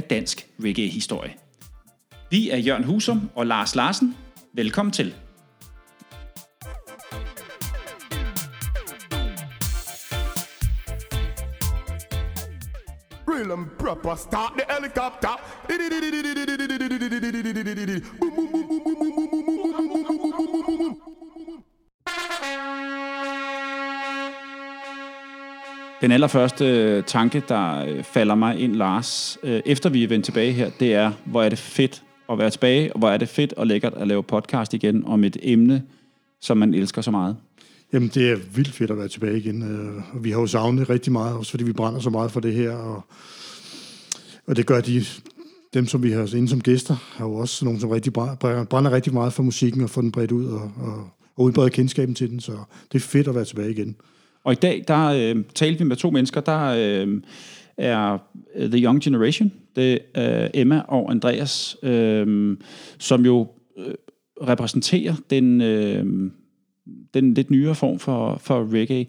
af dansk reggae-historie. Vi er Jørgen Husum og Lars Larsen. Velkommen til. Real and proper, start the helicopter. Boom, boom, boom, boom, Den allerførste øh, tanke, der øh, falder mig ind, Lars, øh, efter vi er vendt tilbage her, det er, hvor er det fedt at være tilbage, og hvor er det fedt og lækkert at lave podcast igen om et emne, som man elsker så meget. Jamen, det er vildt fedt at være tilbage igen. Og vi har jo savnet rigtig meget, også fordi vi brænder så meget for det her. Og, og det gør de, dem, som vi har inde som gæster, har jo også nogen, som rigtig brænder, brænder rigtig meget for musikken og får den bredt ud og, og, og udbrede kendskaben til den. Så det er fedt at være tilbage igen. Og i dag, der øh, talte vi med to mennesker, der øh, er øh, The Young Generation, det er Emma og Andreas, øh, som jo øh, repræsenterer den, øh, den lidt nyere form for, for reggae.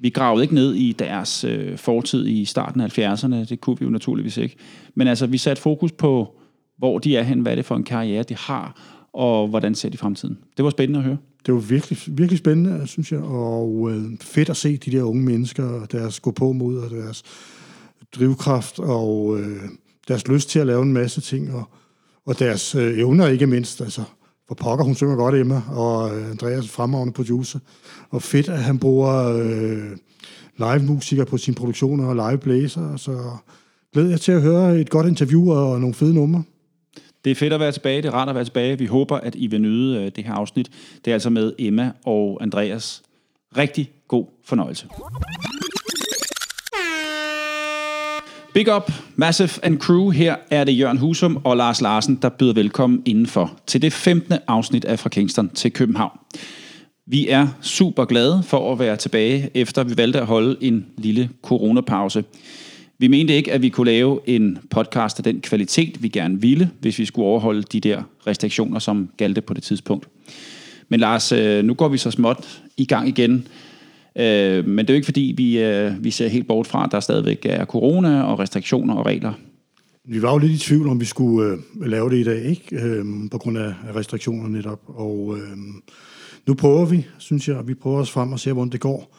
Vi gravede ikke ned i deres øh, fortid i starten af 70'erne, det kunne vi jo naturligvis ikke. Men altså, vi satte fokus på, hvor de er hen, hvad er det for en karriere, de har, og hvordan ser de fremtiden. Det var spændende at høre. Det var virkelig, virkelig spændende, synes jeg, og øh, fedt at se de der unge mennesker, deres gå på mod, og deres drivkraft, og øh, deres lyst til at lave en masse ting, og, og deres øh, evner ikke mindst. Altså, for pokker, hun synger godt, Emma, og øh, Andreas fremragende producer. Og fedt, at han bruger øh, live-musikere på sine produktioner og live-blæser, så glæder jeg til at høre et godt interview og nogle fede numre. Det er fedt at være tilbage, det er rart at være tilbage. Vi håber, at I vil nyde øh, det her afsnit. Det er altså med Emma og Andreas. Rigtig god fornøjelse. Big up, Massive and Crew. Her er det Jørgen Husum og Lars Larsen, der byder velkommen indenfor til det 15. afsnit af Fra Kingston til København. Vi er super glade for at være tilbage, efter vi valgte at holde en lille coronapause. Vi mente ikke, at vi kunne lave en podcast af den kvalitet, vi gerne ville, hvis vi skulle overholde de der restriktioner, som galte på det tidspunkt. Men Lars, øh, nu går vi så småt i gang igen. Øh, Men det er jo ikke fordi, vi, øh, vi ser helt bort fra, at der stadigvæk er corona og restriktioner og regler. Vi var jo lidt i tvivl, om vi skulle øh, lave det i dag, ikke? Øh, på grund af restriktionerne netop. Og øh, nu prøver vi, synes jeg, vi prøver os frem og ser, hvordan det går.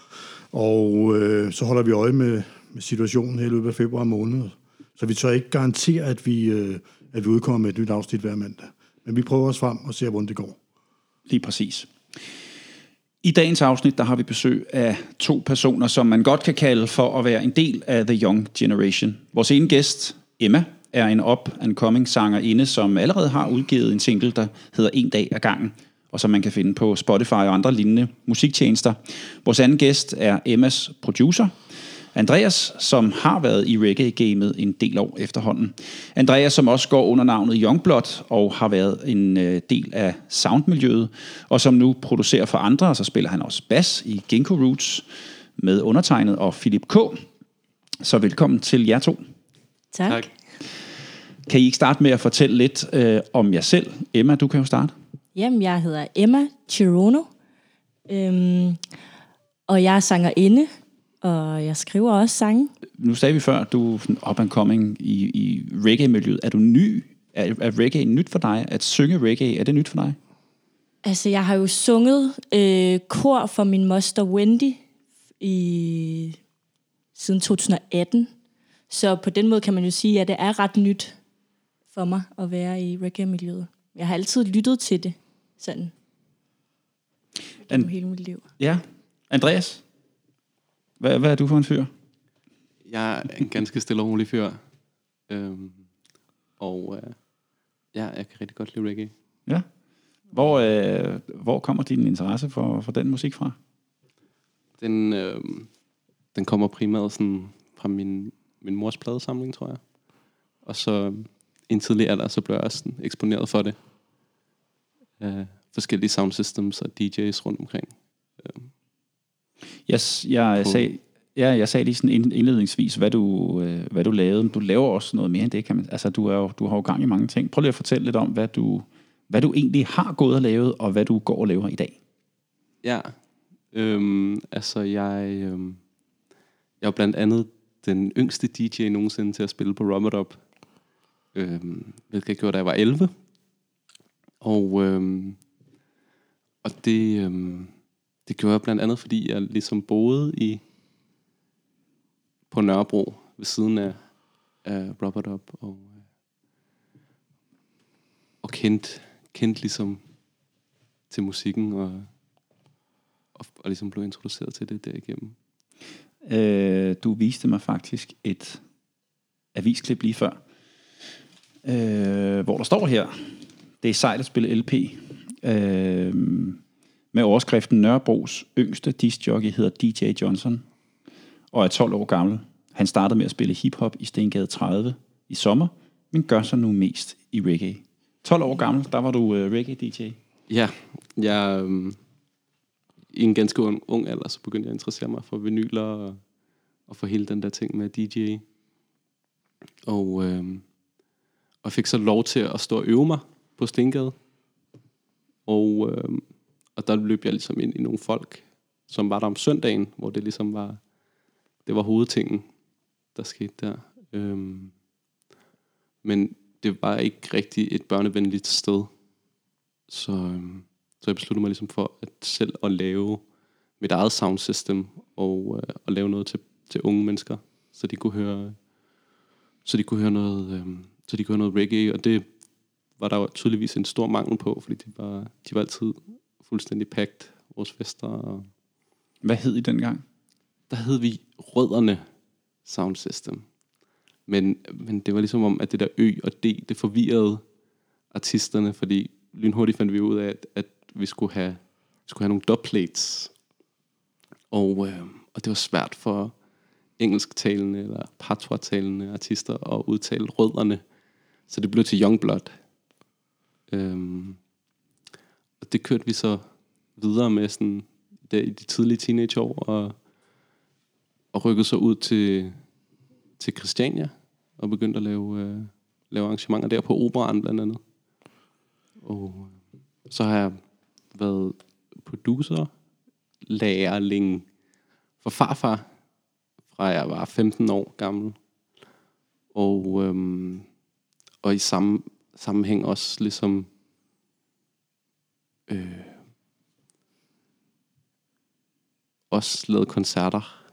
Og øh, så holder vi øje med situationen her i løbet af februar måned. Så vi tør ikke garantere, at vi, øh, at vi udkommer med et nyt afsnit hver mandag. Men vi prøver os frem og ser, hvordan det går. Lige præcis. I dagens afsnit, der har vi besøg af to personer, som man godt kan kalde for at være en del af The Young Generation. Vores ene gæst, Emma, er en up-and-coming sangerinde, som allerede har udgivet en single, der hedder En dag ad gangen, og som man kan finde på Spotify og andre lignende musiktjenester. Vores anden gæst er Emmas producer, Andreas, som har været i reggae-gamet en del år efterhånden. Andreas, som også går under navnet Youngblood og har været en øh, del af soundmiljøet, og som nu producerer for andre, og så spiller han også bass i Ginkgo Roots med undertegnet og Philip K. Så velkommen til jer to. Tak. tak. Kan I ikke starte med at fortælle lidt øh, om jer selv? Emma, du kan jo starte. Jamen, jeg hedder Emma Chirono, øhm, og jeg er sangerinde, og jeg skriver også sange. Nu sagde vi før, du er up and coming i, i reggae-miljøet. Er du ny? Er, er reggae nyt for dig? At synge reggae, er det nyt for dig? Altså, jeg har jo sunget øh, kor for min moster Wendy i, siden 2018. Så på den måde kan man jo sige, at det er ret nyt for mig at være i reggae-miljøet. Jeg har altid lyttet til det, sådan, gennem hele mit liv. Ja. Andreas? Hvad, hvad er du for en fyr? Jeg er en ganske stille og rolig fyr. Øhm, og øh, ja, jeg kan rigtig godt lide reggae. Ja. Hvor, øh, hvor kommer din interesse for, for den musik fra? Den, øh, den kommer primært sådan fra min, min mors pladesamling, tror jeg. Og så en tidlig alder, så blev jeg også sådan eksponeret for det. Øh, forskellige sound systems og DJ's rundt omkring. Jeg, s- jeg, På- sag, ja, jeg sagde lige sådan ind- indledningsvis, hvad du, øh, hvad du lavede. Du laver også noget mere end det, kan man. Altså, du, er jo, du har jo gang i mange ting. Prøv lige at fortælle lidt om, hvad du, hvad du egentlig har gået og lavet, og hvad du går og laver i dag. Ja, øhm, altså jeg, øhm, jeg er blandt andet den yngste DJ nogensinde til at spille på Rub It Up, øhm, hvilket jeg gjorde, da jeg var 11. Og, øhm, og det, øhm, det gjorde jeg blandt andet, fordi jeg ligesom boede i på Nørrebro ved siden af, af Robert Up, og, øh, og kendte, kendte ligesom til musikken, og og, og ligesom blev introduceret til det derigennem. Øh, du viste mig faktisk et avisklip lige før, øh, hvor der står her, det er sejt at spille LP, øh, med overskriften Nørrebros yngste discjockey hedder DJ Johnson, og er 12 år gammel. Han startede med at spille hiphop i Stengade 30 i sommer, men gør sig nu mest i reggae. 12 år gammel, der var du øh, uh, reggae-DJ. Ja, jeg, øhm, i en ganske ung, ung alder, så begyndte jeg at interessere mig for vinyler og, og for hele den der ting med DJ. Og, øhm, og fik så lov til at stå og øve mig på Stengade. Og, øhm, og der løb jeg ligesom ind i nogle folk, som var der om søndagen, hvor det ligesom var, det var hovedtingen, der skete der. Øhm, men det var ikke rigtig et børnevenligt sted. Så, øhm, så jeg besluttede mig ligesom for at selv at lave mit eget sound system og, øh, og lave noget til, til unge mennesker, så de kunne høre så de kunne høre noget øhm, så de kunne høre noget reggae, og det var der jo tydeligvis en stor mangel på, fordi de var, de var altid fuldstændig packed, vores fester, og Hvad hed I dengang? der hed vi Rødderne Sound System. Men, men det var ligesom om, at det der Ø og D, det forvirrede artisterne, fordi lynhurtigt fandt vi ud af, at, at vi skulle have, skulle have nogle dubplates. Og, øh, og det var svært for engelsktalende eller patois-talende artister at udtale rødderne. Så det blev til Youngblood. Øhm, det kørte vi så videre med sådan, der i de tidlige teenageår, og, og rykkede så ud til, til Christiania, og begyndte at lave, øh, lave arrangementer der på operan blandt andet. Og øh, så har jeg været producer, lærling for farfar, fra jeg var 15 år gammel. Og, øhm, og i samme sammenhæng også ligesom øh, også lavet koncerter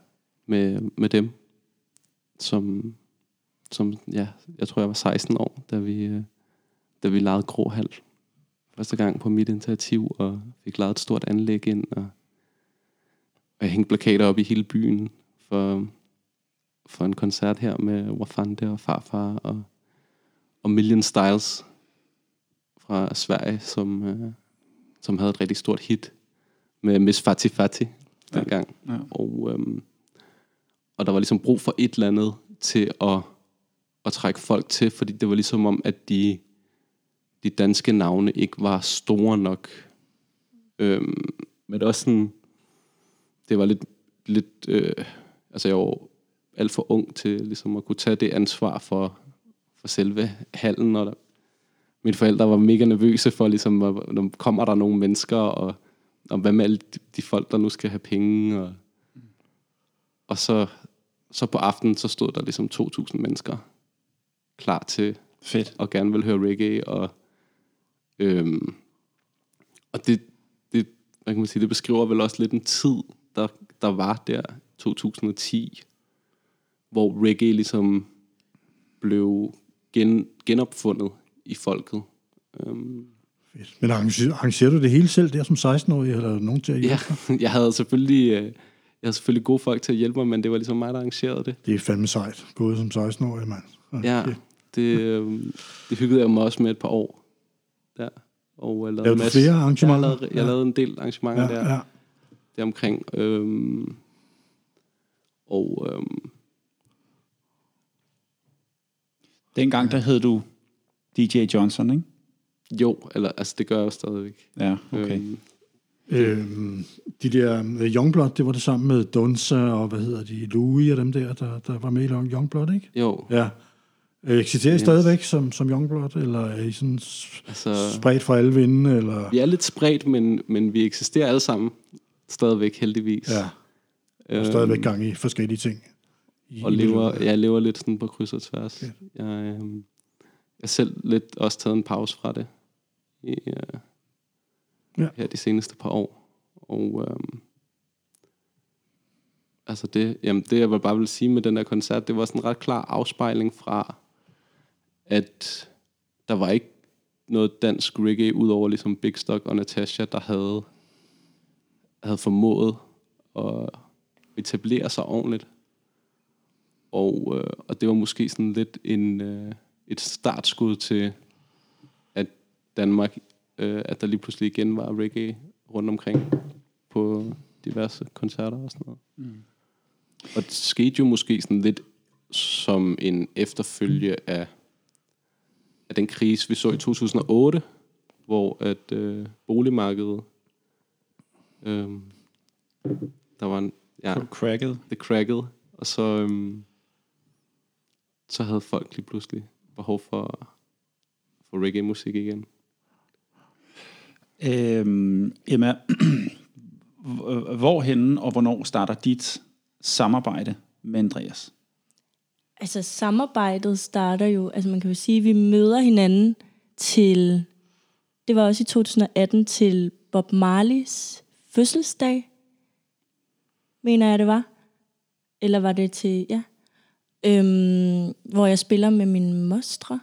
med, med dem, som, som ja, jeg tror jeg var 16 år, da vi, øh, da vi lejede Gråhal første gang på mit initiativ, og fik lavet et stort anlæg ind, og, og jeg hængte plakater op i hele byen for, for en koncert her med Wafande og Farfar og, og Million Styles fra Sverige, som, øh, som havde et rigtig stort hit med Miss Fati Fati dengang. Ja. Og, øhm, og der var ligesom brug for et eller andet til at, at trække folk til, fordi det var ligesom om, at de, de danske navne ikke var store nok. Øhm, men det var sådan, det var lidt, lidt øh, altså jeg var alt for ung til ligesom at kunne tage det ansvar for, for selve hallen, og der, mine forældre var mega nervøse for, ligesom, når kommer der nogle mennesker, og, og hvad med alle de, de folk, der nu skal have penge, og, og så, så på aftenen, så stod der ligesom 2.000 mennesker klar til Fedt. og gerne vil høre reggae, og, øhm, og det, det, hvad kan man sige, det beskriver vel også lidt en tid, der, der var der 2010, hvor reggae ligesom blev gen, genopfundet i folket. Øhm, Fedt. Men arrangerer, arrangerer du det hele selv der som 16-årig, eller er der nogen til at hjælpe ja, jeg havde selvfølgelig... Øh, jeg havde selvfølgelig gode folk til at hjælpe mig, men det var ligesom mig, der arrangerede det. Det er fandme sejt, gået som 16-årig, mand. Ja, det, øh, det hyggede jeg mig også med et par år. Der. Og jeg lavede, Lavede en du masse, flere arrangementer? Jeg lavede, jeg Ja. lavede en del arrangementer Ja, der, ja. der omkring. Øhm, og øhm, Dengang, der hed du DJ Johnson, ikke? jo, eller altså det gør jeg jo stadigvæk. Ja, okay. Øhm, Øhm, de der Youngblood, det var det sammen med Dunsa og hvad hedder de, Louis og dem der, der, der var med i Youngblood, ikke? jo, Ja. Øh, Eksisterer I stadigvæk som, som Youngblood, eller er I sådan altså... spredt for alle vinde, eller? Vi er lidt spredt, men, men vi eksisterer alle sammen stadigvæk heldigvis. Ja, og stadigvæk gang i forskellige ting. I, Øhm, og lever, jeg lever lidt sådan på kryds og tværs. Jeg, øhm, jeg selv lidt også taget en pause fra det i, øh, Ja. her de seneste par år. Og øhm, altså det, jamen det, jeg bare vil sige med den der koncert, det var sådan en ret klar afspejling fra, at der var ikke noget dansk reggae, udover ligesom Big Stock og Natasha, der havde, havde formået at etablere sig ordentligt. Og, øh, og det var måske sådan lidt en, øh, et startskud til, at Danmark, øh, at der lige pludselig igen var reggae rundt omkring på diverse koncerter og sådan noget. Mm. Og det skete jo måske sådan lidt som en efterfølge af, af den krise, vi så i 2008, hvor at øh, boligmarkedet, øh, der var en, ja, Cracket. det crackede, og så, øhm, så havde folk lige pludselig behov for, for reggae-musik igen. Øhm, Emma, h- hvorhenne og hvornår starter dit samarbejde med Andreas? Altså samarbejdet starter jo, altså man kan jo sige, at vi møder hinanden til, det var også i 2018, til Bob Marleys fødselsdag, mener jeg det var. Eller var det til, ja, øhm, hvor jeg spiller med min mostre.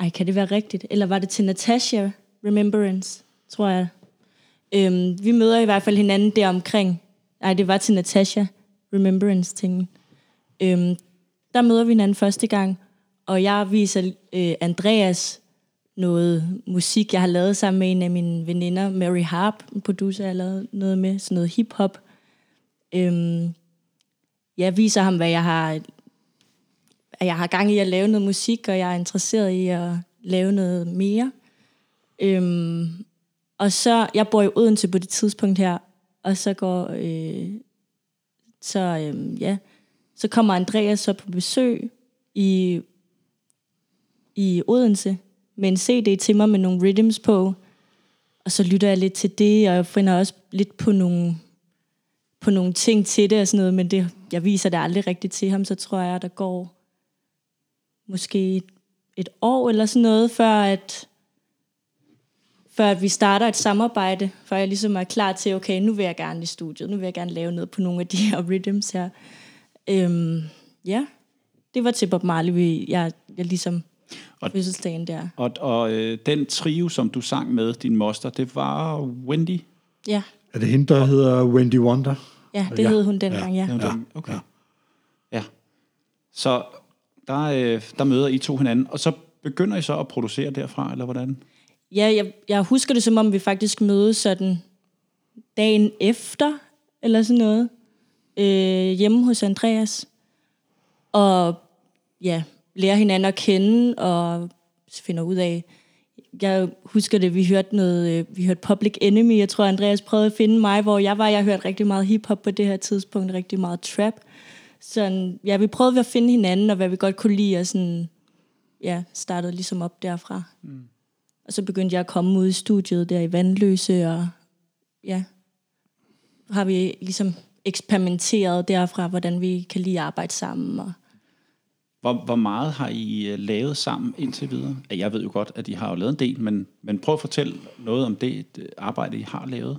Ej, kan det være rigtigt? Eller var det til Natasha Remembrance, tror jeg. Øhm, vi møder i hvert fald hinanden der omkring. Nej, det var til Natasha Remembrance-tingen. Øhm, der møder vi hinanden første gang, og jeg viser øh, Andreas noget musik, jeg har lavet sammen med en af mine veninder, Mary Harp, en producer, jeg har lavet noget med, sådan noget hip-hop. Øhm, jeg viser ham, hvad jeg har, at jeg har gang i at lave noget musik, og jeg er interesseret i at lave noget mere. Øhm, og så, jeg bor i Odense på det tidspunkt her, og så går, øh, så øh, ja, så kommer Andreas så på besøg i, i Odense med en CD til mig med nogle rhythms på, og så lytter jeg lidt til det, og jeg finder også lidt på nogle, på nogle ting til det og sådan noget, men det, jeg viser det aldrig rigtigt til ham, så tror jeg, der går måske et, et år eller sådan noget, før at, før at vi starter et samarbejde, før jeg ligesom er klar til, okay, nu vil jeg gerne i studiet, nu vil jeg gerne lave noget på nogle af de her rhythms her. Øhm, ja, det var til Bob Marley, vi- jeg, jeg ligesom Og- fødselsdagen der. Og, og øh, den trio, som du sang med, din moster, det var Wendy? Ja, Er det hende, der hedder Wendy Wonder? Ja det Ja. hed hun dengang, ja. Ja. Okay. Ja. ja. Så der, øh, der møder I to hinanden, og så begynder I så at producere derfra, eller hvordan? Ja, jeg, jeg husker det som om, vi faktisk mødes sådan dagen efter, eller sådan noget, øh, hjemme hos Andreas. Og ja, lærer hinanden at kende, og finder ud af, jeg husker det, vi hørte noget, øh, vi hørte Public Enemy, jeg tror Andreas prøvede at finde mig, hvor jeg var, jeg hørte rigtig meget hiphop på det her tidspunkt, rigtig meget trap. Så ja, vi prøvede at finde hinanden, og hvad vi godt kunne lide, og sådan, ja, startede ligesom op derfra. Og så begyndte jeg at komme ud i studiet der i Vandløse, og ja, har vi ligesom eksperimenteret derfra, hvordan vi kan lige arbejde sammen. Og Hvor, hvor meget har I øh, lavet sammen indtil videre? Jeg ved jo godt, at I har jo lavet en del, men, men prøv at fortælle noget om det øh, arbejde, I har lavet.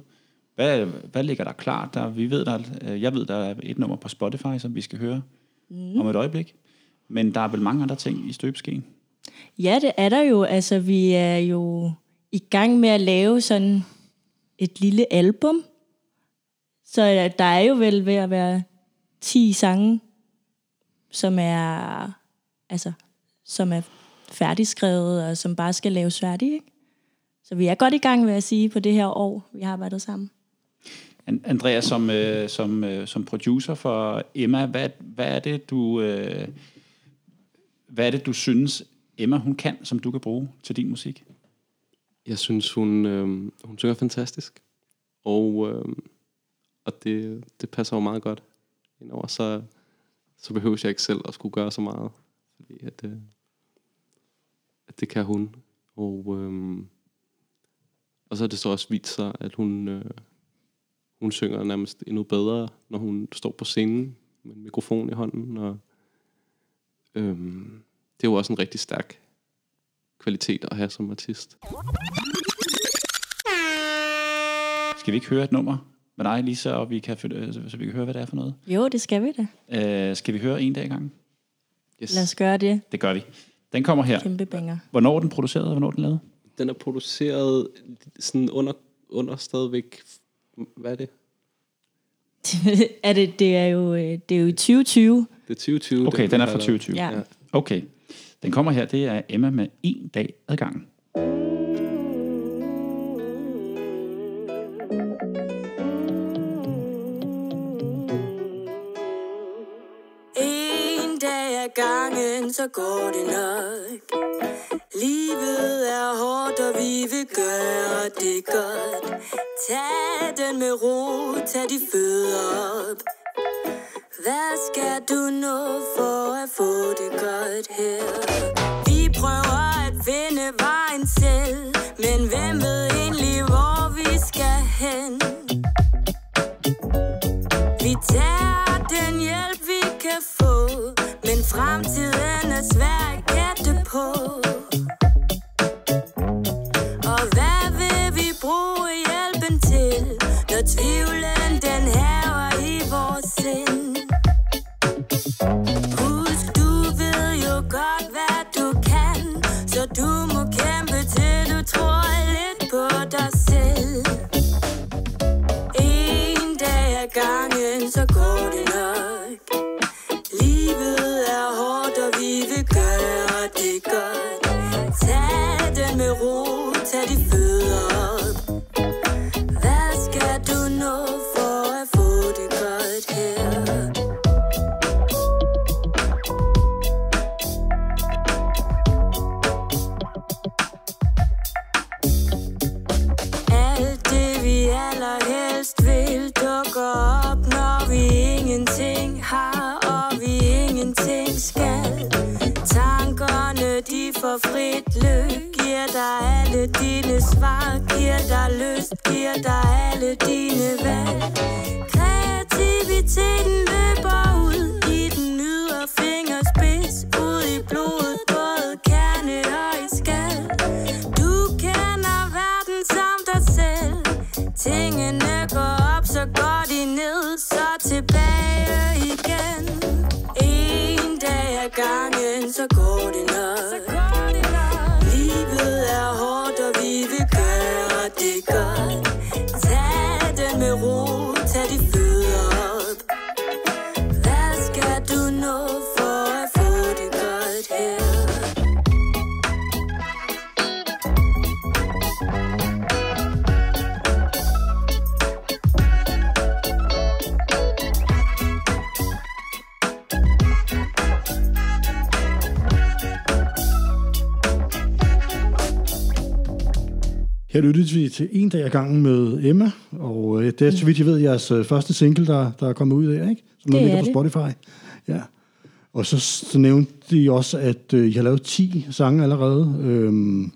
Hvad, hvad ligger der klart? Der, vi ved, der, øh, jeg ved, der er et nummer på Spotify, som vi skal høre mm. om et øjeblik. Men der er vel mange andre ting i støbeskeen. Ja, det er der jo. Altså, vi er jo i gang med at lave sådan et lille album. Så der er jo vel ved at være 10 sange, som er, altså, som er færdigskrevet, og som bare skal laves færdige. Ikke? Så vi er godt i gang, vil jeg sige, på det her år, vi har arbejdet sammen. An- Andreas, som, øh, som, øh, som producer for Emma, hvad, hvad er det, du... Øh, hvad er det, du synes, Emma hun kan, som du kan bruge til din musik? Jeg synes, hun, øh, hun synger fantastisk. Og, øh, og det, det passer jo meget godt indover. Så, så behøver jeg ikke selv at skulle gøre så meget. Fordi at, øh, at det kan hun. Og, øh, og så har det så også vist sig, at hun, øh, hun synger nærmest endnu bedre, når hun står på scenen med en mikrofon i hånden. Og, øh, det er jo også en rigtig stærk kvalitet at have som artist. Skal vi ikke høre et nummer med dig, Lisa, og vi kan, øh, så vi kan høre, hvad det er for noget? Jo, det skal vi da. Øh, skal vi høre en dag i gangen? Yes. Lad os gøre det. Det gør vi. Den kommer her. Kæmpe banger. Hvornår er den produceret, og hvornår er den lavet? Den er produceret sådan under, under stadigvæk... Hvad er det? er det, det, er jo, øh, det er jo i 2020. Det er 2020. Okay, den er fra 2020. Ja. Ja. Okay. Den kommer her, det er Emma med en dag ad gangen. Så går det nok. Livet er hårdt, og vi vil gøre det godt. Tag den med ro, tag de fødder op. Hvad skal du nå for at få det godt her? Vi prøver at finde vejen selv, men hvem ved egentlig, hvor vi skal hen? Vi tager den hjælp, vi kan få, fremtiden er svær at gætte på. Dine svar Giver dig lyst, giver dig alle dine valg. Kreativiteten løber ud i den ydre fingerspids Ud i blodet, både kerne og i skal. Du kender verden som dig selv. Tingene går op, så går de ned Så tilbage igen. En dag ad gangen, så går det nok. Her lyttede vi til en dag ad gangen med Emma, og øh, det er, så vidt jeg ved, jeres øh, første single, der, der er kommet ud af, ikke? Som Det ligger er på. Spotify. Ja. Og så, så nævnte de også, at øh, I har lavet 10 sange allerede. Øhm,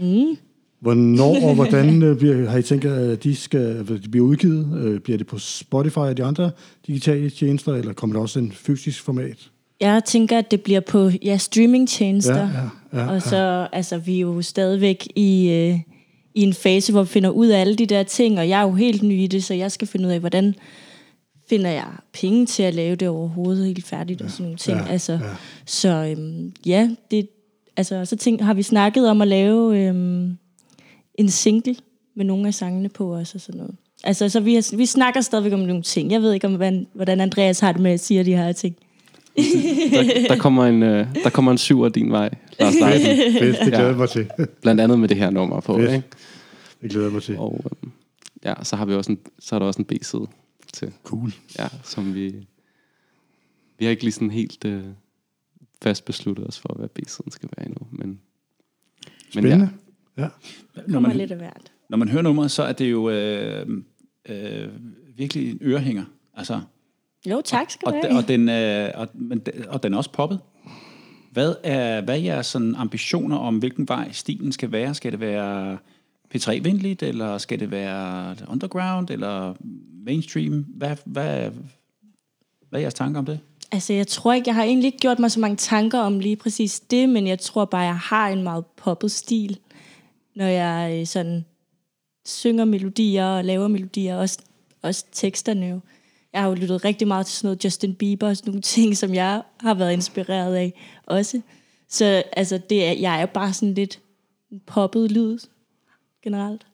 Mm. hvornår og hvordan øh, bliver, har I tænkt, at de skal de bliver udgivet? Øh, bliver det på Spotify og de andre digitale tjenester, eller kommer der også en fysisk format? Jeg tænker, at det bliver på ja, streamingtjenester. Ja, ja, ja, og så, altså, vi er jo stadigvæk i, øh, i en fase, hvor vi finder ud af alle de der ting, og jeg er jo helt ny i det, så jeg skal finde ud af, hvordan finder jeg penge til at lave det overhovedet helt færdigt og sådan nogle ting. Ja, altså, ja. Så øhm, ja, det, altså, så tænk, har vi snakket om at lave øhm, en single med nogle af sangene på os og sådan noget. Altså, så vi, har, vi snakker stadigvæk om nogle ting. Jeg ved ikke, om, hvordan, hvordan Andreas har det med at sige de her ting. Der, der, kommer en, øh, der kommer en syv af din vej, Lars Larsen. Fedt, det glæder jeg mig til. Blandt andet med det her nummer på. Fedt. Ikke? Det glæder jeg mig til. Og øhm, ja, så har vi også en, så er der også en B-side til, Cool. ja, som vi... Vi har ikke lige sådan helt øh, fast besluttet os for, hvad B-siden skal være endnu. Men, men Spændende. Ja. Når Kommer man, lidt af hvert. når man hører nummeret, så er det jo øh, øh, virkelig en ørehænger. Altså, Jo, tak skal og, du de, have. og, den, øh, og, og den er også poppet. Hvad er, hvad er jeres sådan, ambitioner om, hvilken vej stilen skal være? Skal det være P3-venligt, eller skal det være underground, eller mainstream? Hvad, hvad, hvad er jeres tanker om det? Altså, jeg tror ikke, jeg har egentlig ikke gjort mig så mange tanker om lige præcis det, men jeg tror bare, jeg har en meget poppet stil, når jeg øh, sådan synger melodier og laver melodier, også, også teksterne jo. Jeg har jo lyttet rigtig meget til sådan noget Justin Bieber og sådan nogle ting, som jeg har været inspireret af også. Så altså, det er, jeg er jo bare sådan lidt poppet lyd generelt.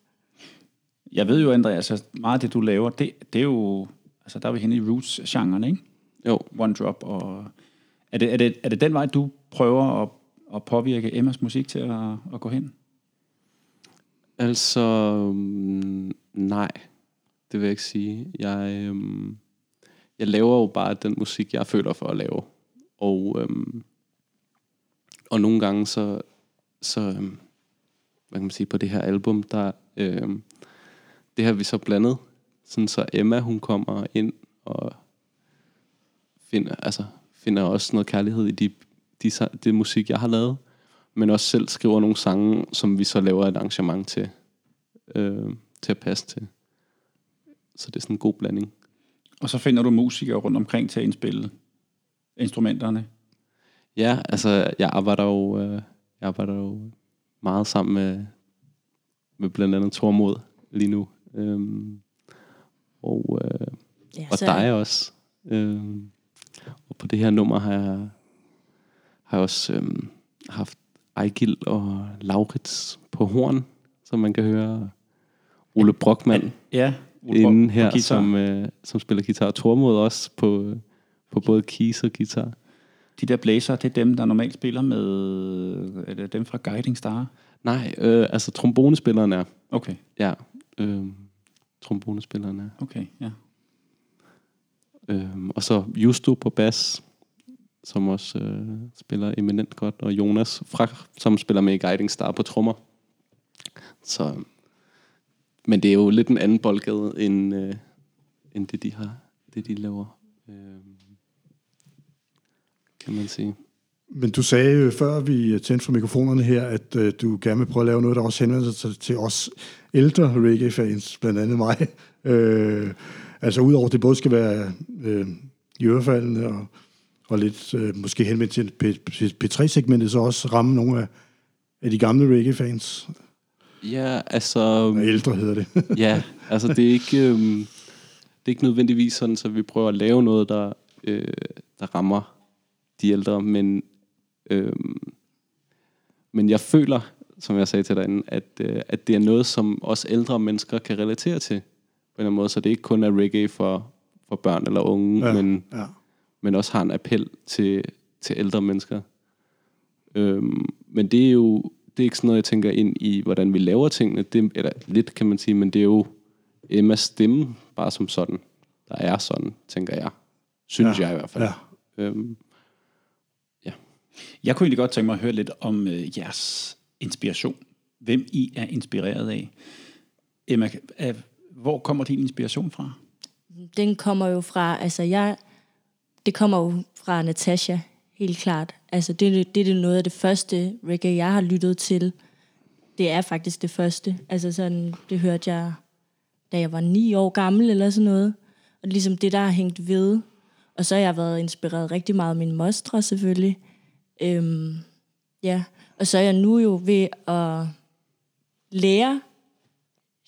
Jeg ved jo, Andreas, at meget af det, du laver, det, det er jo... Altså, der er vi henne i roots-genren, ikke? Jo, One Drop. Og er, det, er, det, er det den vej, du prøver at, at påvirke Emmas musik til at, at gå hen? altså... mm, Nej, det vil jeg ikke sige. Jeg, øhm, jeg laver jo bare den musik, jeg føler for at lave. Og, øhm, og nogle gange så... så øhm, hvad kan man sige, på det her album, der... Øhm, det har vi så blandet, sådan så Emma, hun kommer ind og finder, altså, finder også noget kærlighed i de, de, de, det musik, jeg har lavet, men også selv skriver nogle sange, som vi så laver et arrangement til, øh, til at passe til. Så det er sådan en god blanding. Og så finder du musikere rundt omkring til at indspille instrumenterne. Ja, altså, jeg arbejder jo, øh, jeg arbejder jo meget sammen med, med blandt andet Tormod lige nu. Øhm, og, øh, Ja, og dig også. Øhm, og på det her nummer har jeg, har jeg også øhm, haft Ejgil og Laurits på horn, som man kan høre. Ole Brockmann Ja. Inden her, som, øh, som spiller guitar. Tormod også på, på både keys og guitar. De der blæser, det er dem, der normalt spiller med... Er det dem fra Guiding Star? Nej, øh, altså trombonespilleren er. Okay, Ja, øh, trombonespilleren er. okay, ja. Øhm, og så Justo på bas, som også øh, spiller eminent godt, og Jonas fra, som spiller med i Guiding Star på trommer. Så, men det er jo lidt en anden boldgade, end, øh, end det, de har, det, de laver. Øh, kan man sige. Men du sagde jo, før vi tændte for mikrofonerne her, at øh, du gerne vil prøve at lave noget, der også henvender sig til, til os ældre reggae-fans, blandt andet mig. Øh, altså udover at det både skal være øh, i ørefaldene og, og lidt øh, måske henvendt til P- P3-segmentet, så også ramme nogle af, af de gamle reggae-fans. Ja, altså... Ældre hedder det. ja, altså det er ikke, øhm, det er ikke nødvendigvis sådan, så vi prøver at lave noget, der, øh, der rammer de ældre, men, øhm, men jeg føler, som jeg sagde til dig inden, at, øh, at det er noget, som også ældre mennesker kan relatere til på en eller anden måde, så det ikke kun er reggae for, for børn eller unge, ja, men, ja. men også har en appel til, til ældre mennesker. Øhm, men det er jo det er ikke sådan noget, jeg tænker ind i, hvordan vi laver tingene. Det, eller lidt, kan man sige, men det er jo Emmas stemme, bare som sådan, der er sådan, tænker jeg. Synes Ja, ja, jeg i hvert fald. ja. Øhm, Jeg kunne egentlig godt tænke mig at høre lidt om øh, jeres inspiration. Hvem I er inspireret af. Emma, øh, hvor kommer din inspiration fra? den kommer jo fra, altså jeg, det kommer jo fra Natasha, helt klart. Altså det, det er noget af det første reggae, jeg har lyttet til. Det er faktisk det første. Altså sådan, det hørte jeg, da jeg var ni år gammel eller sådan noget. Og det er ligesom det, der har hængt ved. Og så har jeg været inspireret rigtig meget af min mostre selvfølgelig. Øhm, ja, og så er jeg nu jo ved at lære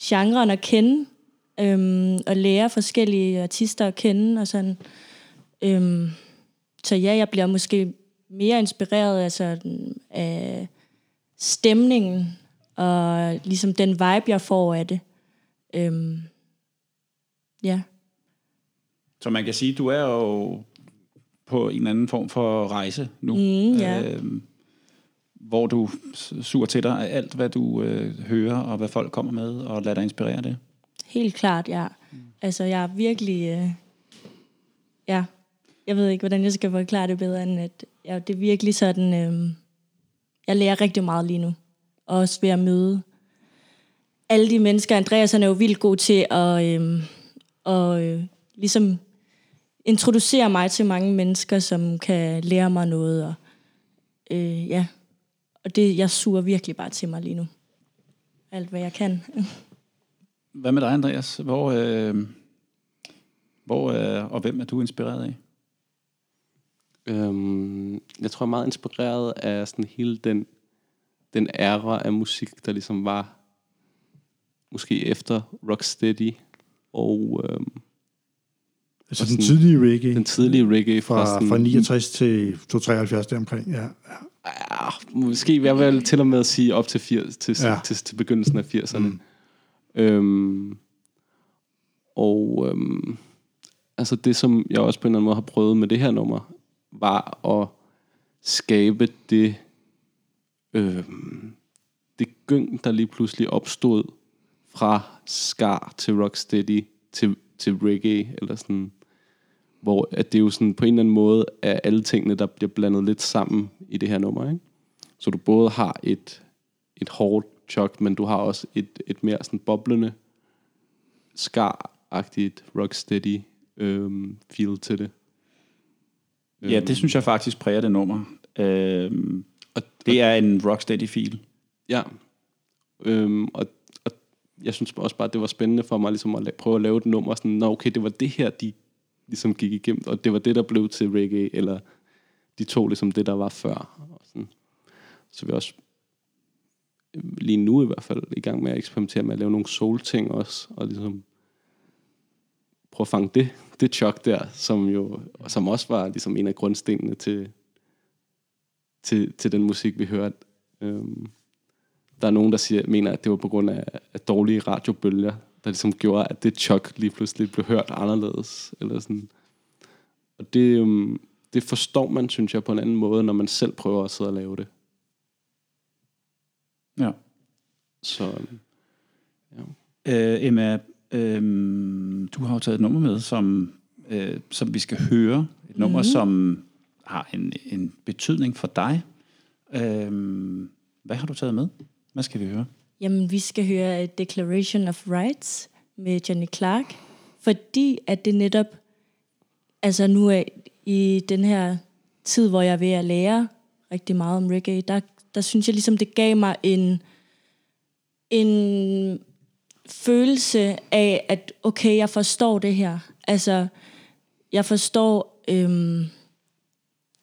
genren at kende, øhm, og lære forskellige artister at kende og sådan. Øhm, så ja, jeg bliver måske mere inspireret altså, af stemningen og ligesom den vibe, jeg får af det. Øhm, ja. Så man kan sige, du er jo på en eller anden form for rejse nu. Mm, ja. Øhm, hvor du suger til dig af alt, hvad du øh, hører, og hvad folk kommer med, og lader dig inspirere det. Helt klart, ja. Altså, jeg er virkelig... Øh, ja, jeg ved ikke, hvordan jeg skal forklare det bedre, end at ja, det er virkelig sådan... Øh, jeg lærer rigtig meget lige nu. Og også ved at møde alle de mennesker. Andreas han er jo vildt god til at øh, og, øh, ligesom introducere mig til mange mennesker, som kan lære mig noget. Og, øh, ja, og det, jeg suger virkelig bare til mig lige nu. Alt, hvad jeg kan. Hvad med dig, Andreas? Hvor, øh, hvor øh, og hvem er du inspireret af? Øhm, jeg tror, jeg er meget inspireret af sådan hele den, den æra af musik, der ligesom var måske efter Rocksteady og øhm, Altså Og den sådan- tidlige reggae. den tidlige reggae fra, sådan, fra 69 til 273 deromkring. Ja, ja. Ja, måske jeg vil til og med at sige op til, 80, til, ja. til, til begyndelsen af 80'erne. Mm. Øhm, og øhm, altså det, som jeg også på en eller anden måde har prøvet med det her nummer, var at skabe det, øh, det gyng, der lige pludselig opstod fra Scar til Rocksteady til, til reggae, eller sådan, hvor at det jo sådan på en eller anden måde er alle tingene, der bliver blandet lidt sammen i det her nummer, ikke? Så du både har et, et hårdt chok, men du har også et, et mere sådan boblende, skar-agtigt, rocksteady øhm, feel til det. Ja, det synes jeg faktisk præger det nummer. Øhm, og det er en rocksteady feel. Ja. Øhm, og, og jeg synes også bare, det var spændende for mig ligesom at la- prøve at lave et nummer, sådan, Nå, okay, det var det her, de ligesom gik igennem, og det var det, der blev til reggae, eller de to ligesom det, der var før. Og sådan. Så vi også øh, lige nu i hvert fald i gang med at eksperimentere med at lave nogle soul-ting også, og ligesom prøve at fange det, det chok der, som jo som også var ligesom en af grundstenene til, til, til den musik, vi hørte. Øhm, der er nogen, der siger, mener, at det var på grund af, af dårlige radiobølger, der ligesom gjorde, at det chok lige pludselig blev hørt anderledes. Eller sådan. Og det, øhm, det forstår man, synes jeg, på en anden måde, når man selv prøver at sidde og lave det. Ja. Så øhm, Øh, Emma, øh, du har jo taget et nummer med, som, øh, som vi skal høre. Et nummer, som har en, en betydning for dig. Øh, hvad har du taget med? Hvad skal vi høre? Jamen, vi skal høre Declaration of Rights med Johnny Clark, fordi at det netop, altså nu er i den her tid, hvor jeg er ved at lære rigtig meget om reggae, der, der synes jeg ligesom, det gav mig en, en følelse af, at okay, jeg forstår det her. Altså, jeg forstår, øhm,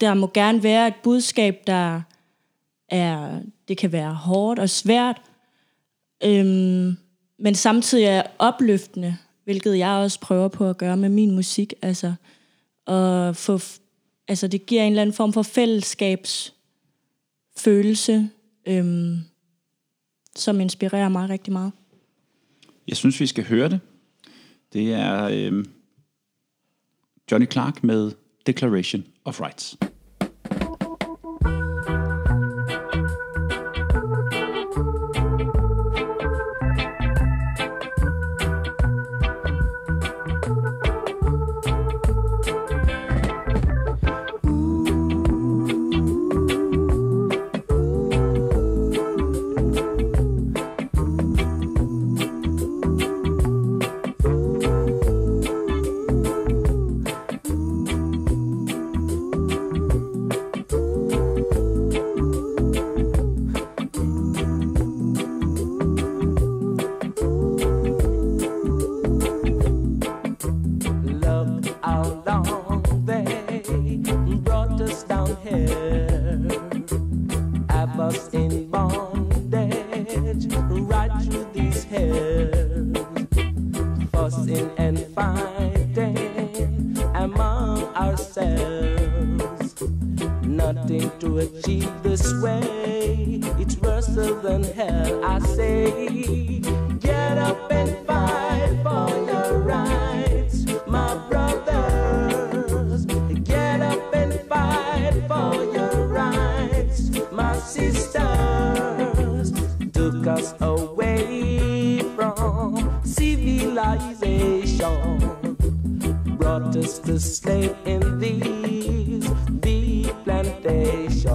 der må gerne være et budskab, der er, det kan være hårdt og svært, øhm, men samtidig er opløftende, hvilket jeg også prøver på at gøre med min musik. Altså, og få, altså det giver en eller anden form for fællesskabsfølelse, øhm, som inspirerer mig rigtig meget. Jeg synes, vi skal høre det. Det er øh, Johnny Clark med Declaration of Rights. Brought us to slave in these deep plantations,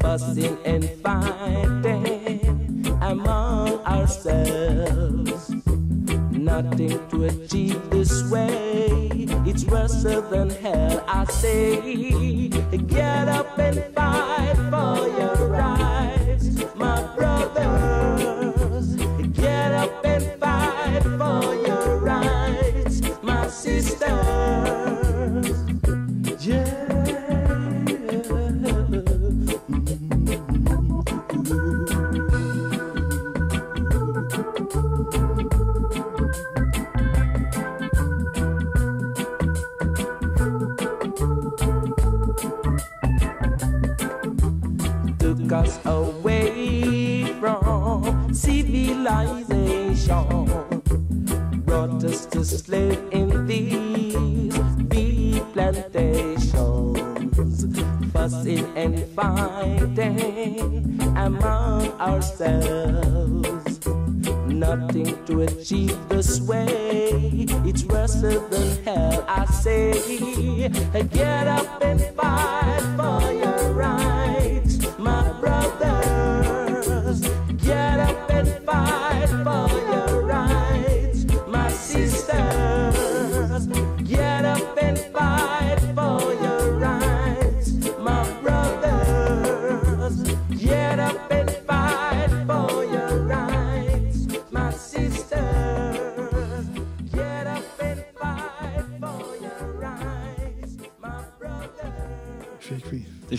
fussing and fighting among ourselves. Nothing to achieve this way, it's worse than hell. I say, get up and fight for your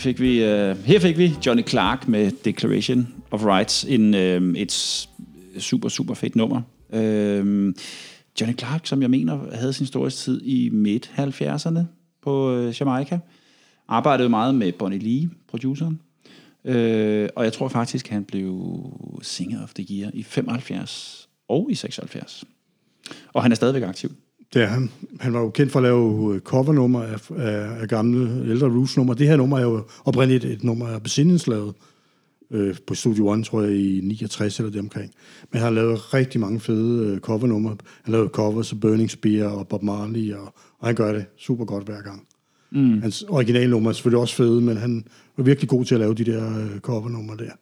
Det fik vi, øh, her fik vi Johnny Clark med Declaration of Rights, en, øh, et super, super fedt nummer. Øh, Johnny Clark, som jeg mener havde sin storhedstid i midt-70'erne på øh, Jamaica, arbejdede meget med Bonnie Lee, produceren. Øh, og jeg tror faktisk, han blev Singer of the Year i 75 og i 76. Og han er stadigvæk aktiv. Det er han. Han var jo kendt for at lave øh, covernummer af, af, af gamle ældre Roots-numre. Det her nummer er jo oprindeligt et nummer af besindelseslaget øh, på Studio One, tror jeg, i 69 eller det omkring. Men han har lavet rigtig mange fede øh, covernumre. Han lavet covers af Burning Spear og Bob Marley, og, og han gør det super godt hver gang. Mm. Hans originalnummer er selvfølgelig også fede, men han var virkelig god til at lave de der øh, covernumre der.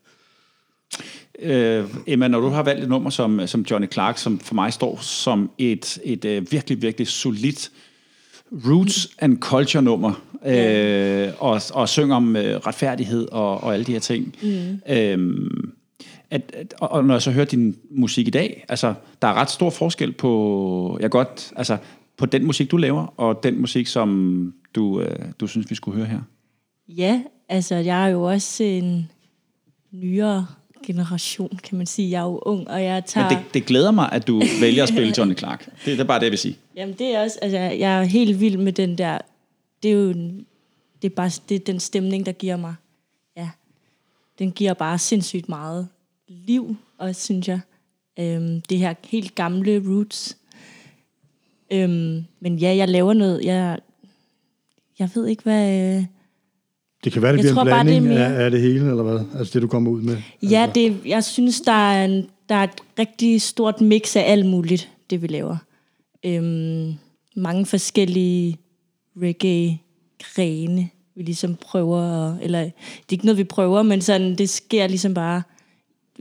Øh, Emma, når du har valgt et nummer som, som Johnny Clark, som for mig står som et, et øh, virkelig, virkelig solidt roots and culture nummer, øh, og, og synger om øh, retfærdighed og, og alle de her ting. Mm. Øh, at, at, og når jeg så hører din musik i dag, altså, der er ret stor forskel på, jeg godt, altså, på den musik, du laver, og den musik, som du, øh, du synes, vi skulle høre her. Ja, altså jeg er jo også en nyere generation, kan man sige. Jeg er jo ung, og jeg tager... Men det, det glæder mig, at du vælger at spille Johnny Clark. Det, det er bare det, jeg vil sige. Jamen det er også, altså jeg er helt vild med den der, det er jo, en- det er bare det er den stemning, der giver mig, ja, den giver bare sindssygt meget liv, og synes jeg, øhm, det her helt gamle roots. Øhm, men ja, jeg laver noget, jeg, jeg ved ikke, hvad... Øh, Det kan være, det Jeg bliver tror en bare, det er blanding mere- af, af det hele, eller hvad? Altså det, du kommer ud med. Ja, altså. det, jeg synes, der er, en, der er et rigtig stort mix af alt muligt, det vi laver. Øhm, mange forskellige reggae-grene, vi ligesom prøver, eller det er ikke noget, vi prøver, men sådan, det sker ligesom bare,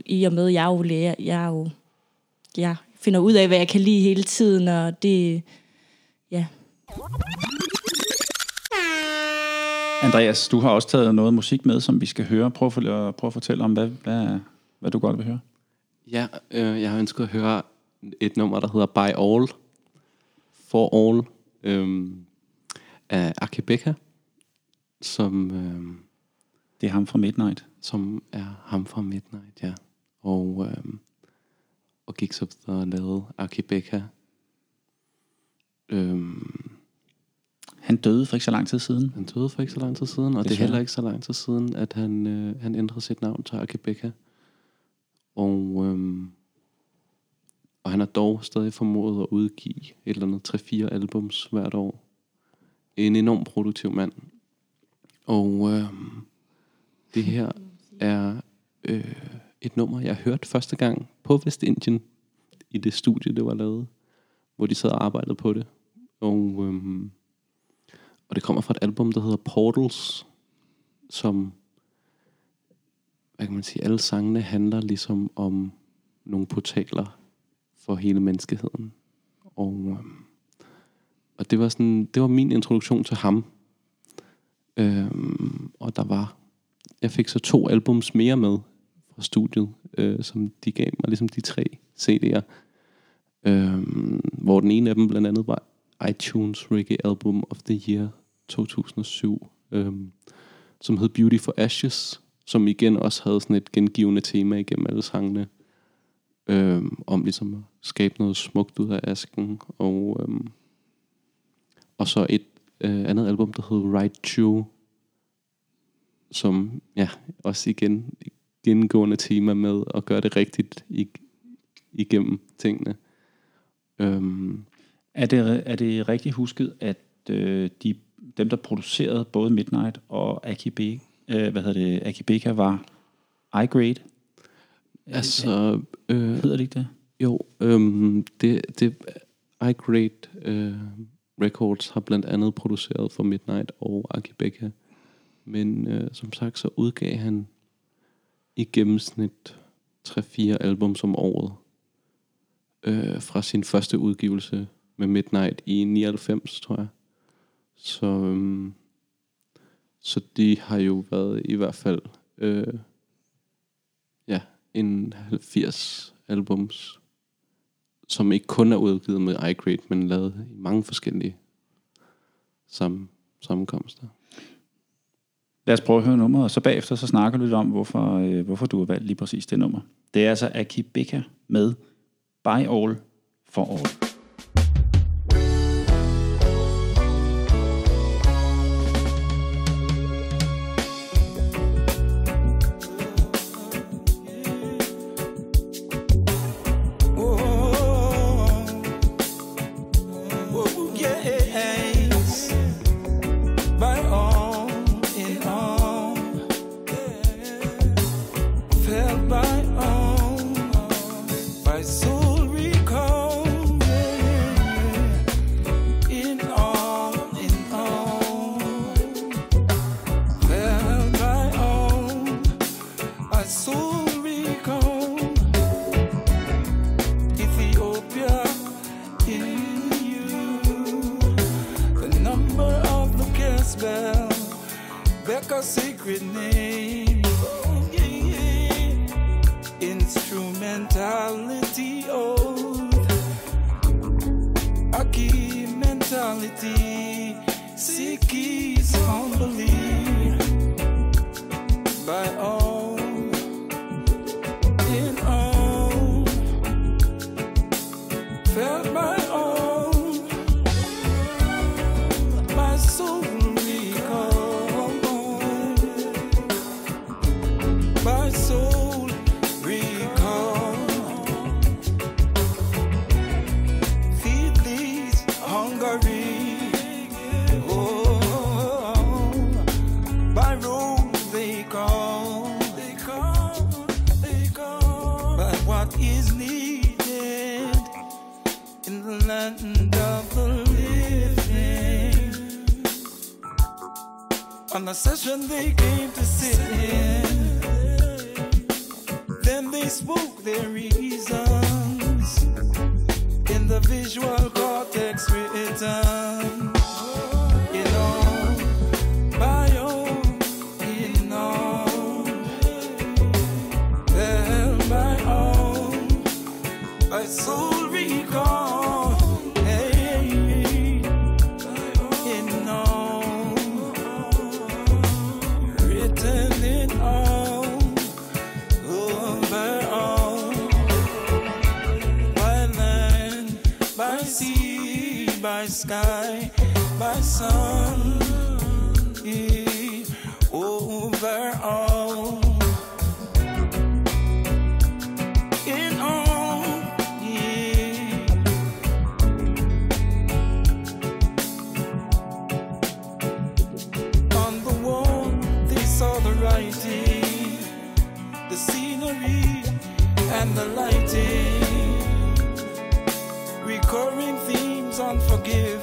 i og med, jeg er jo lærer, jeg er jo, jeg finder ud af, hvad jeg kan lide hele tiden, og det, ja, Andreas, du har også taget noget musik med, som vi skal høre. Prøv at, fortælle- prøv at fortælle om, hvad, hvad, hvad du godt vil høre. Ja, øh, jeg har ønsket at høre et nummer, der hedder By All. For All. Øh, af Akibeka. Som, øh, Det er ham fra Midnight. som er ham fra Midnight, ja. Og, øh, og Geeks of the lavede Akibeka. Øh, Han døde for ikke så lang tid siden. Han døde for ikke så lang tid siden, og det er Desværre. heller ikke så lang tid siden, at han, øh, han ændrede sit navn til Akibeka. Og, øhm, og han har dog stadig formået at udgive et eller andet 3-4 albums hvert år. En enorm produktiv mand. Og øhm, det her er øh, et nummer, jeg hørte første gang på Vestindien i det studie, det var lavet, hvor de sad og arbejdede på det. Og, øhm, og det kommer fra et album, der hedder Portals, som, hvad kan man sige, alle sangene handler ligesom om nogle portaler for hele menneskeheden. Og, og det var sådan, det var min introduktion til ham. Øhm, og der var, jeg fik så to albums mere med fra studiet, øh, som de gav mig, ligesom de tre CD'er. Øhm, hvor den ene af dem blandt andet var iTunes Reggae Album of the Year 2007, øhm, som hed Beauty for Ashes, som igen også havde sådan et gengivende tema igennem alle sangene, øhm, om ligesom at skabe noget smukt ud af asken, og, øhm, og så et øh, andet album, der hed Right True, som ja, også igen gennemgående tema med at gøre det rigtigt ig- igennem tingene. Øhm, er det, er det rigtigt husket, at øh, de, dem, der producerede både Midnight og Akibeka, øh, hvad hedder det, Akibeka var iGrade? altså, øh, Hedder det ikke det? jo, øhm, det, det iGrade øh, Records har blandt andet produceret for Midnight og Akibeka. Men øh, som sagt, så udgav han i gennemsnit 3-4 album om året. Øh, fra sin første udgivelse med Midnight i 99, tror jeg. Så, øhm, så de har jo været i hvert fald øh, ja, en 80 albums, som ikke kun er udgivet med iGrade, men lavet i mange forskellige sammen, sammenkomster. Lad os prøve at høre nummeret, og så bagefter så snakker du lidt om, hvorfor, øh, hvorfor du har valgt lige præcis det nummer. Det er altså Akibeka med By All for All. They by land, by sea, can't forgive.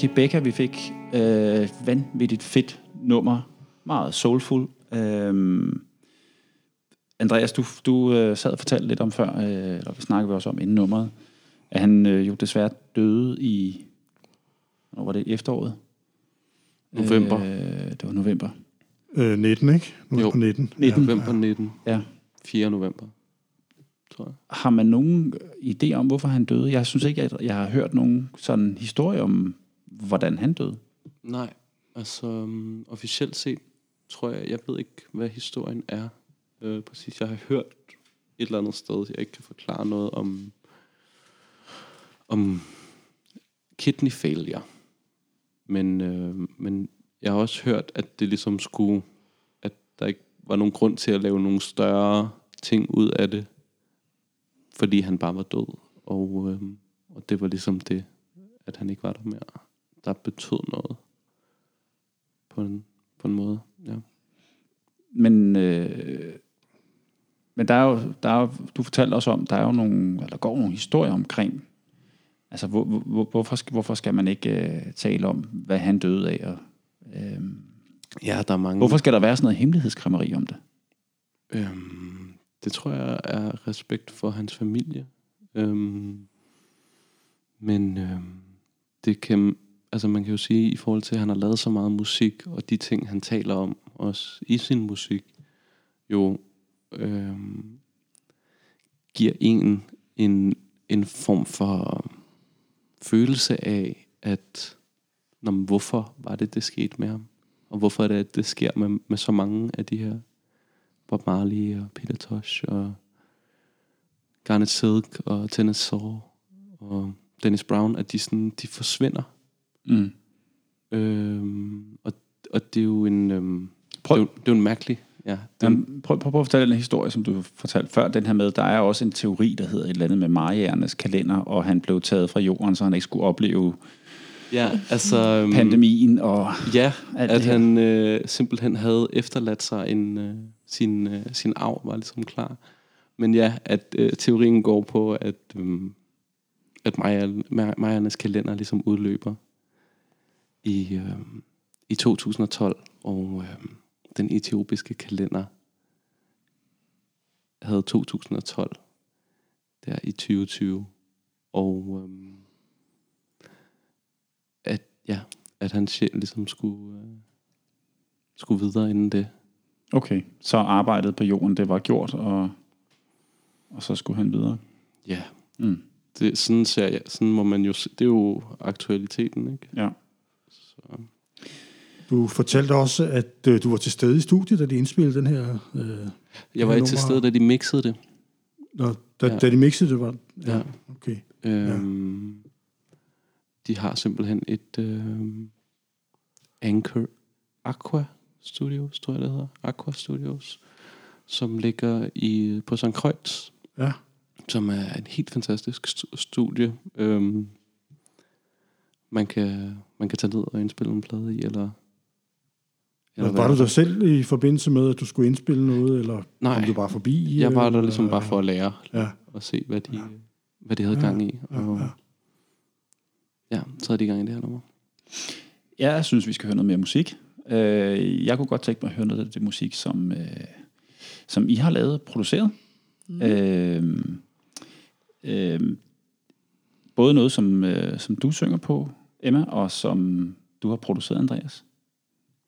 Aki Becca, vi fik øh, vanvittigt fedt nummer. Meget soulful. Øhm, Andreas, du, du øh, sad og fortalte lidt om før, øh, eller vi snakkede vi også om inden nummeret, at han øh, jo desværre døde i, hvor var det, efteråret? November. Øh, det var november. Øh, 19, ikke? Nu er Jo. på 19. 19. November 19. Ja. 4. november, tror jeg. Har man nogen idé om, hvorfor han døde? Jeg synes ikke, at jeg har hørt nogen sådan historie om, hvordan han døde. Nej, altså um, officielt set tror jeg, jeg ved ikke, hvad historien er. Øh, præcis, jeg har hørt et eller andet sted, jeg ikke kan forklare noget om, om kidney failure. Men, øh, men jeg har også hørt, at det ligesom skulle, at der ikke var nogen grund til at lave nogle større ting ud af det, fordi han bare var død. Og, øh, og det var ligesom det, at han ikke var der mere, der betød noget på en, på en måde. Ja. Men, øh, men der er jo, der er jo, du fortalte også om, der er jo nogle, eller der går nogle historier omkring, altså hvor, hvor, hvorfor, skal, hvorfor skal man ikke øh, tale om, hvad han døde af, og øh, ja, der er mange. hvorfor skal der være sådan noget hemmelighedskræmmeri om det? Øhm, det tror jeg er respekt for hans familie. Øhm, men øhm, det kan, altså man kan jo sige, i forhold til, at han har lavet så meget musik, og de ting, han taler om, også i sin musik, jo øh, giver en en, en form for følelse af, at når, men hvorfor var det, det skete med ham? Og hvorfor er det, at det sker med, med så mange af de her Bob Marley og Peter Tosh og Garnet Silk og Tennis Saw og Dennis Brown, at de, sådan, de forsvinder. Mm. Øhm, og, og det er jo en, øhm, Prøv- det, er jo, det er jo en mærkelig, ja, Jamen, prøv, prøv, prøv at fortælle den historie, som du fortalte før. Den her med, der er også en teori, der hedder et eller andet med Marianernes kalender, og han blev taget fra jorden, så han ikke skulle opleve ja, altså, øhm, pandemien. Og, Ja, Alt at han øh, simpelthen havde efterladt sig en, øh, sin, øh, sin arv, var ligesom klar. Men ja, at øh, teorien går på, at, øh, at Maja- Ma- Majernes kalender ligesom udløber i, øh, i 2012, og øh, den etiopiske kalender havde 2012 der i 2020. Og øh, at, ja, at hans sjæl ligesom skulle, øh, skulle videre inden det. okay, så arbejdet på jorden, det var gjort, og, og så skulle han videre. Ja. Mm. Det, sådan, ser jeg, sådan må man jo se, det er jo aktualiteten, ikke? Ja. Så, Du fortalte også, at øh, du var til stede i studiet, da de indspillede den her... Øh, jeg var Ja, ikke til stede, da de mixede det. når, da, Ja. ja. da de mixede det, var... Ja. Okay. Øhm, de har simpelthen et øh, Anchor Aqua Studios, tror jeg det hedder. Aqua Studios, som ligger i, på St. Kreuz, Ja. som er en helt fantastisk stu- studie. Øhm, man, kan, man kan tage ned og indspille en plade i, eller... Eller var du der selv i forbindelse med, at du skulle indspille noget, eller Nej. kom du bare forbi? Jeg var der eller- ligesom bare for at lære Ja. og se, hvad de, hvad de havde gang i. Og, ja. ja, så havde de gang i det her nummer. Jeg synes, vi skal høre noget mere musik. Øh, jeg kunne godt tænke mig at høre noget af det musik, som, øh, som I har lavet, produceret. Mm. Øh, øh, både noget, som, øh, som du synger på, Emma, og som du har produceret, Andreas.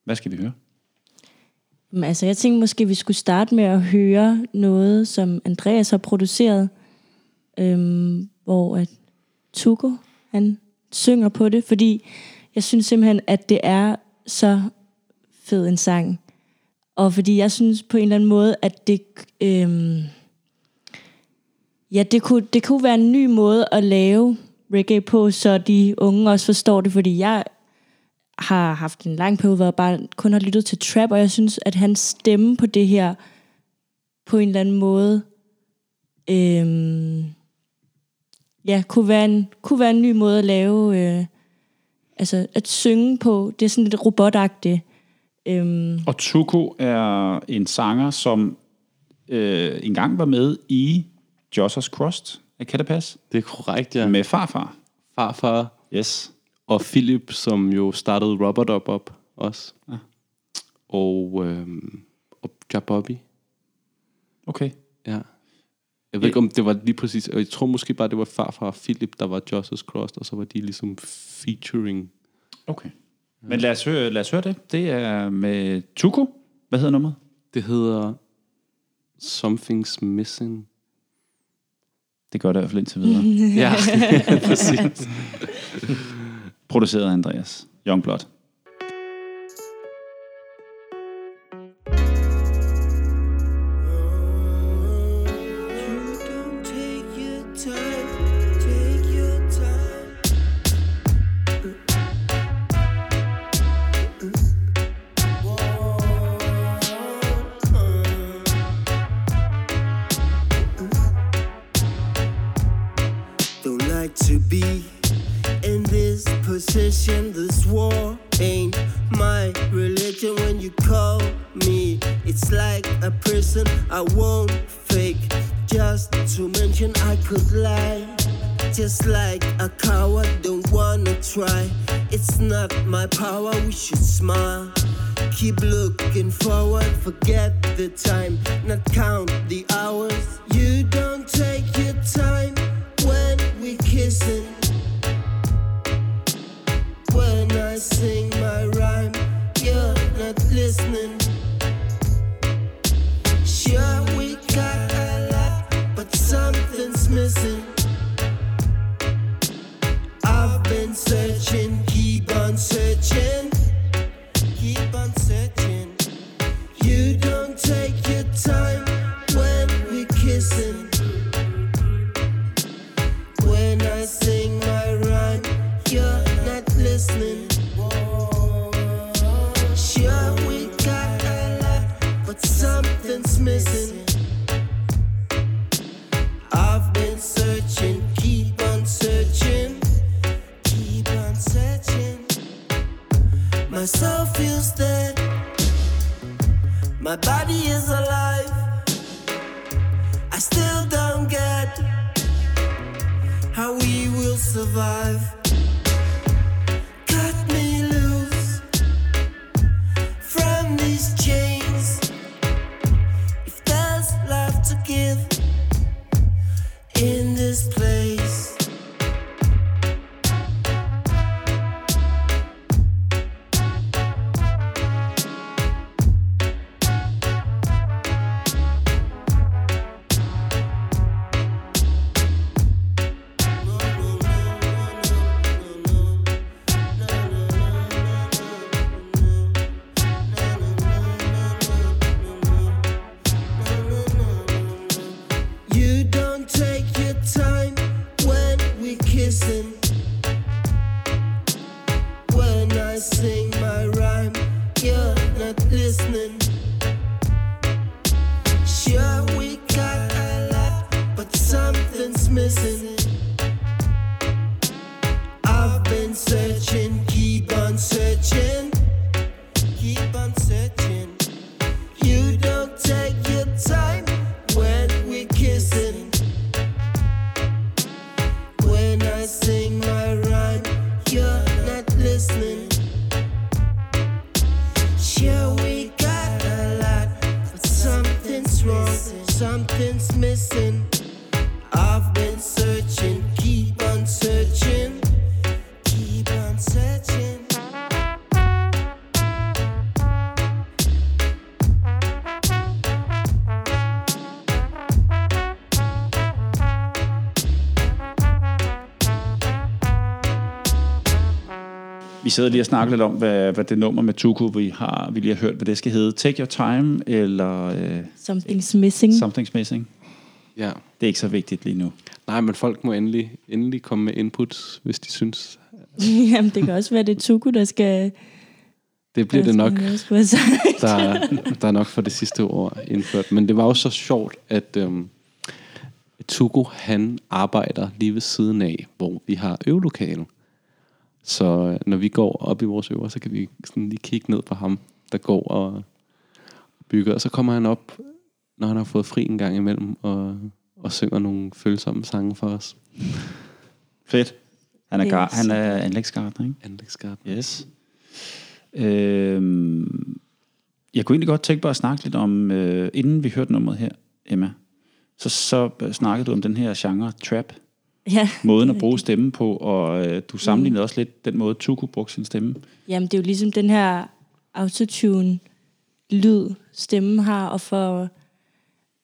Hvad skal vi høre? Men Altså, jeg tænkte måske, vi skulle starte med at høre noget, som Andreas har produceret, øhm, hvor at Tuko, han synger på det, fordi jeg synes simpelthen, at det er så fed en sang. Og fordi jeg synes på en eller anden måde, at det... Øhm, ja, det kunne, det kunne være en ny måde at lave reggae på, så de unge også forstår det, fordi jeg har haft en lang periode, hvor jeg bare kun har lyttet til trap, og jeg synes, at hans stemme på det her, på en eller anden måde, øhm, ja, kunne være, en, kunne være en ny måde at lave, øh, altså at synge på. Det er sådan lidt robotagtigt. Øhm, Og Tuko er en sanger, som øh, engang var med i Jossers Crust. Kan det passe? Det er korrekt, ja. Med farfar. farfar Yes. og Philip, som jo startede Robert Up op også. Ja. Og, øhm, og Jabobi. Okay. Ja. Jeg ved ikke, om det var lige præcis... Jeg tror måske bare, det var farfar og Philip, der var Joss's Cross, og så var de ligesom featuring. Okay. Men lad os, høre, lad os høre det. Det er med Tuko. Hvad hedder nummeret? Det hedder Something's Missing. Det gør det i hvert fald indtil videre. Ja, præcis. Produceret af Andreas Youngblood. Forget the time, not count survive. Sidder lige og snakker lidt om, hvad, hvad det nummer med Tuku, vi har, vi lige har hørt, hvad det skal hedde. Take Your Time, eller øh, Something's missing. Something's Missing. Ja. Det er ikke så vigtigt lige nu. Nej, men folk må endelig, endelig komme med inputs, hvis de synes. Jamen, det kan også være, det er Tuku, der skal... Det bliver det nok, der, der er nok for det sidste år indført. Men det var jo så sjovt, at øhm, Tugo, han arbejder lige ved siden af, hvor vi har øvelokale. Så øh, når vi går op i vores øver, så kan vi sådan lige kigge ned på ham, der går og bygger. Og så kommer han op, når han har fået fri en gang imellem, og, og synger nogle følsomme sange for os. Fedt. Han er, gar- han er anlægsgartner, ikke? Anlægsgarden. Yes. Øhm, jeg kunne egentlig godt tænke mig at snakke lidt om, øh, inden vi hørte nummeret her, Emma, så, så snakkede du om den her genre trap, Ja. måden at bruge stemmen på, og øh, du sammenlignede også lidt den måde, Tuku brugte sin stemme. Jamen, det er jo ligesom den her autotune lyd, stemmen har, og for,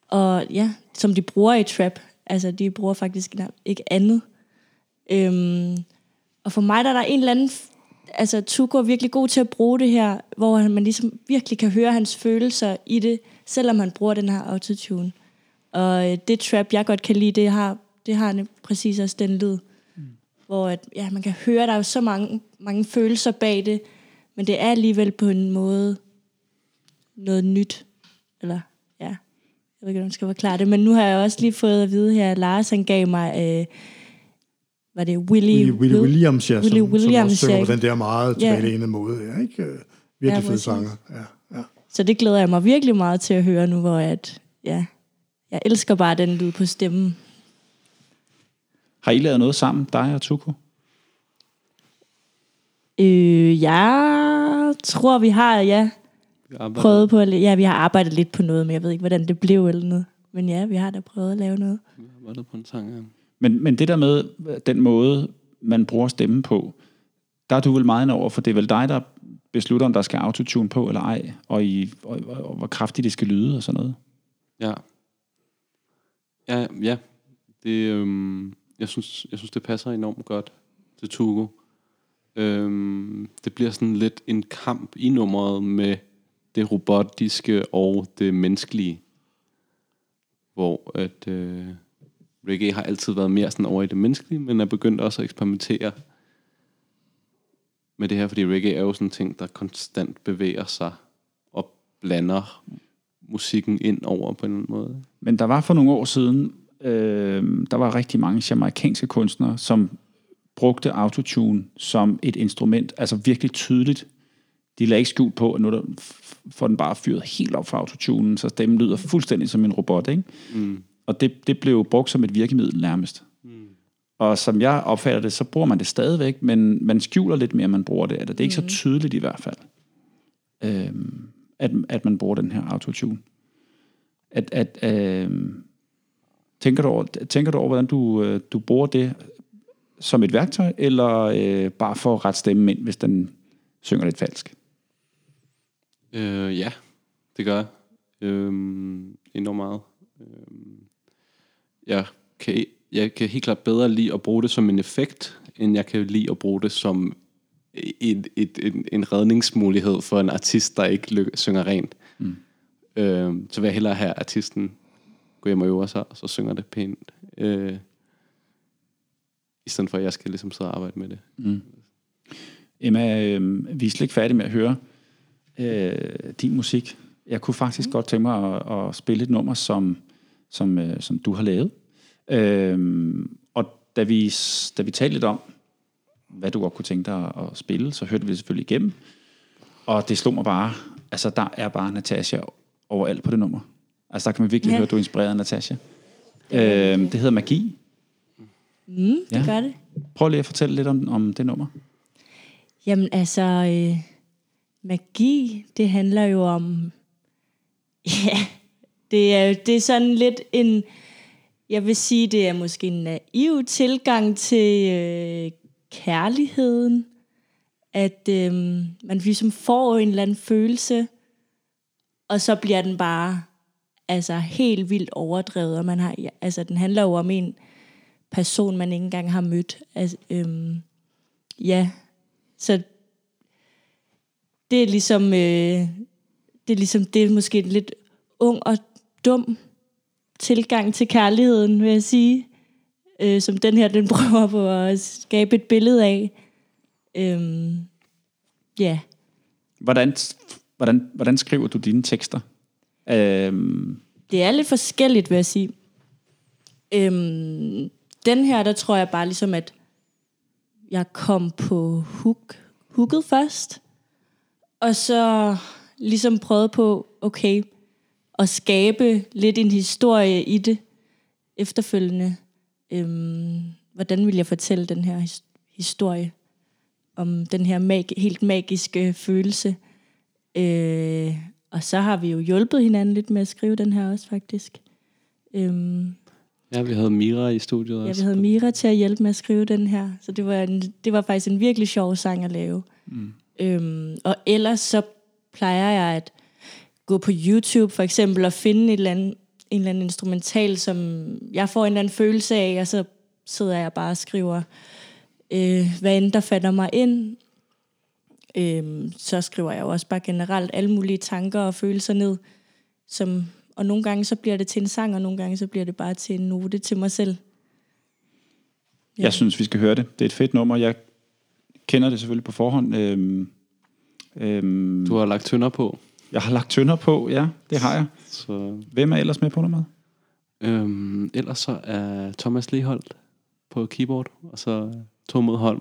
og ja, som de bruger i trap. Altså, de bruger faktisk ikke andet. Øhm, og for mig der er der en eller anden, altså Tuko er virkelig god til at bruge det her, hvor man ligesom virkelig kan høre hans følelser i det, selvom han bruger den her autotune. Og øh, det trap, jeg godt kan lide, det har, det har ne- præcis også den lyd. Hvor at, ja, man kan høre, der er jo så mange, mange følelser bag det, men det er alligevel på en måde noget nyt. Eller, ja, jeg ved ikke, om jeg skal forklare det, men nu har jeg også lige fået at vide her, at Lars han gav mig, øh, var det Willy, Willie, Willie Williams, ja, Willie som, Williams, som også synger ja. på den der meget Ja. tilbagelægende måde. Ja, ikke? Øh, Ja, Virkelig fed præcis. sanger. Ja, ja. Så det glæder jeg mig virkelig meget til at høre nu, hvor at, ja, jeg elsker bare den lyd på stemmen. Har I lavet noget sammen, dig og Tuku? Øh, jeg tror, vi har, ja, Vi arbejder- prøvet på, at, ja, vi har arbejdet lidt på noget, men jeg ved ikke, hvordan det blev eller noget. Men ja, vi har da prøvet at lave noget. Vi arbejder på en sang, ja. Men, men det der med den måde, man bruger stemmen på, der er du vel meget over, for det er vel dig, der beslutter, om der skal autotune på eller ej, og, i, og, og, og hvor kraftigt det skal lyde og sådan noget. Ja. Ja, ja. Det, øhm, jeg, synes, jeg synes, det passer enormt godt til Tugo. Øhm, det bliver sådan lidt en kamp i nummeret med det robotiske og det menneskelige. Hvor at øh, reggae har altid været mere sådan over i det menneskelige, men er begyndt også at eksperimentere med det her, fordi reggae er jo sådan en ting, der konstant bevæger sig og blander musikken ind over på en eller anden måde. Men der var for nogle år siden, øh, der var rigtig mange jamaikanske kunstnere, som brugte autotune som et instrument, altså virkelig tydeligt. De lagde ikke skjult på, at nu er der, får den bare fyret helt op for autotunen, så stemmen lyder fuldstændig som en robot, ikke? Mm. Og det, det blev brugt som et virkemiddel nærmest. Mm. Og som jeg opfatter det, så bruger man det stadigvæk, men man skjuler lidt mere, man bruger det. Eller det er ikke mm. så tydeligt i hvert fald, øhm, at, at man bruger den her autotune. At, at, øhm, tænker, du over, tænker du over, hvordan du, øh, du bruger det som et værktøj, eller øh, bare for at rette stemmen ind, hvis den synger lidt falsk? Øh, ja, det gør jeg. Øhm, enormt meget. Øhm, jeg, kan, jeg kan helt klart bedre lide at bruge det som en effekt, end jeg kan lide at bruge det som et, et, en, en redningsmulighed for en artist, der ikke lyk- synger rent. Mm. Øhm, så vil jeg hellere have artisten gå hjem og øve sig, og så synger det pænt. Øh, I stedet for, at jeg skal ligesom sidde og arbejde med det. Emma, øh, vi er slet ikke færdige med at høre øh, din musik. Jeg kunne faktisk mm. godt tænke mig at, at spille et nummer, som, som, øh, som du har lavet. Øh, og da vi, da vi talte lidt om, hvad du godt kunne tænke dig at, at spille, så hørte vi det selvfølgelig igennem. Og det slog mig bare, altså der er bare Natasha overalt på det nummer. Altså der kan man virkelig ja. Høre, at du er inspireret af Natasha. Øh, det hedder Magi. Mm, det Ja. gør det. Prøv lige at fortælle lidt om, om det nummer. Jamen altså, øh, magi, det handler jo om, ja, Det er, det er sådan lidt en, jeg vil sige, det er måske en naiv tilgang til øh, kærligheden. At øh, man ligesom får en eller anden følelse, og så bliver den bare altså helt vildt overdrevet. Og man har, ja, altså, den handler jo om en person, man ikke engang har mødt. Altså, øhm, ja, så det er ligesom, øh, det er ligesom, det er måske en lidt ung og dum tilgang til kærligheden, vil jeg sige. Øh, som den her, den prøver på at skabe et billede af. Øhm, ja, Hvordan, hvordan, hvordan skriver du dine tekster? Øhm, det er lidt forskelligt, vil jeg sige. Øhm, den her, der tror jeg bare ligesom, at jeg kom på hook, hooket først. Og så ligesom prøvede på, okay, at skabe lidt en historie i det efterfølgende. Øhm, hvordan vil jeg fortælle den her his- historie om den her mag- helt magiske følelse? Øh, og så har vi jo hjulpet hinanden lidt med at skrive den her også, faktisk. Øhm, Ja, vi havde Mira i studiet Ja, også. vi havde Mira til at hjælpe med at skrive den her. Så det var, en, det var faktisk en virkelig sjov sang at lave. Mm. Øhm, og ellers så plejer jeg at gå på YouTube for eksempel og finde et eller andet, en eller anden instrumental, som jeg får en eller anden følelse af, og så sidder jeg bare og skriver, øh, hvad end der fatter mig ind. Øhm, så skriver jeg jo også bare generelt alle mulige tanker og følelser ned, som, og nogle gange så bliver det til en sang, og nogle gange så bliver det bare til en note til mig selv. ja. Jeg synes, vi skal høre det. Det er et fedt nummer. Jeg kender det selvfølgelig på forhånd. Øhm, øhm, Du har lagt tønder på, Jeg har lagt tønder på, ja, det har jeg. så... Hvem er ellers med på nummeret? Øhm, ellers så er Thomas Leholdt på keyboard, og så Tormod Holm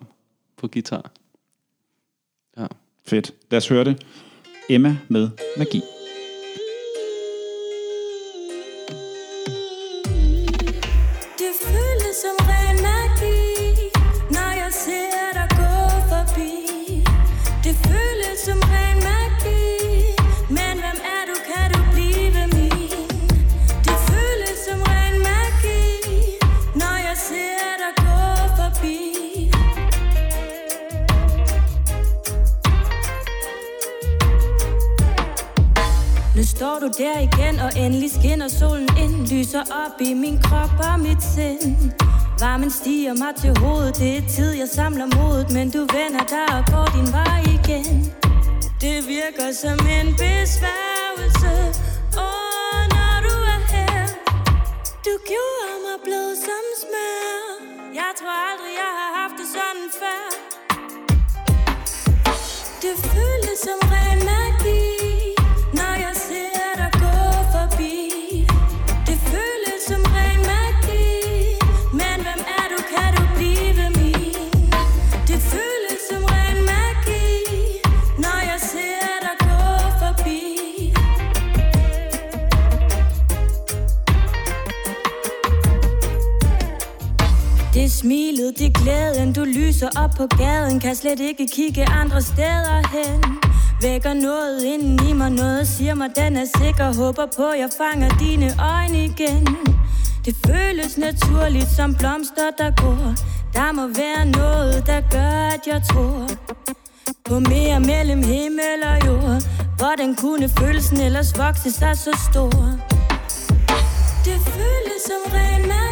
på guitar. Fedt. Lad os høre det. Emma med Magi. Står du der igen, og endelig skinner solen ind Lyser op i min krop og mit sind. Varmen stiger mig til hovedet Det er tid, jeg samler modet Men du vender dig og går din vej igen. Det virker som en besværgelse. Åh, når du er her Du gjorde mig blød som smør. Jeg tror aldrig, jeg har haft det sådan før. Det føles som ren magi, er det er glæden, du lyser op på gaden. Kan slet ikke kigge andre steder hen. Vækker noget inden i mig, noget siger mig, den er sikker. Håber på, jeg fanger dine øjne igen. Det føles naturligt som blomster, der går. Der må være noget, der gør, at jeg tror På mere mellem himmel og jord. Hvordan kunne følelsen ellers vokse sig så stor? Det føles som ren mad.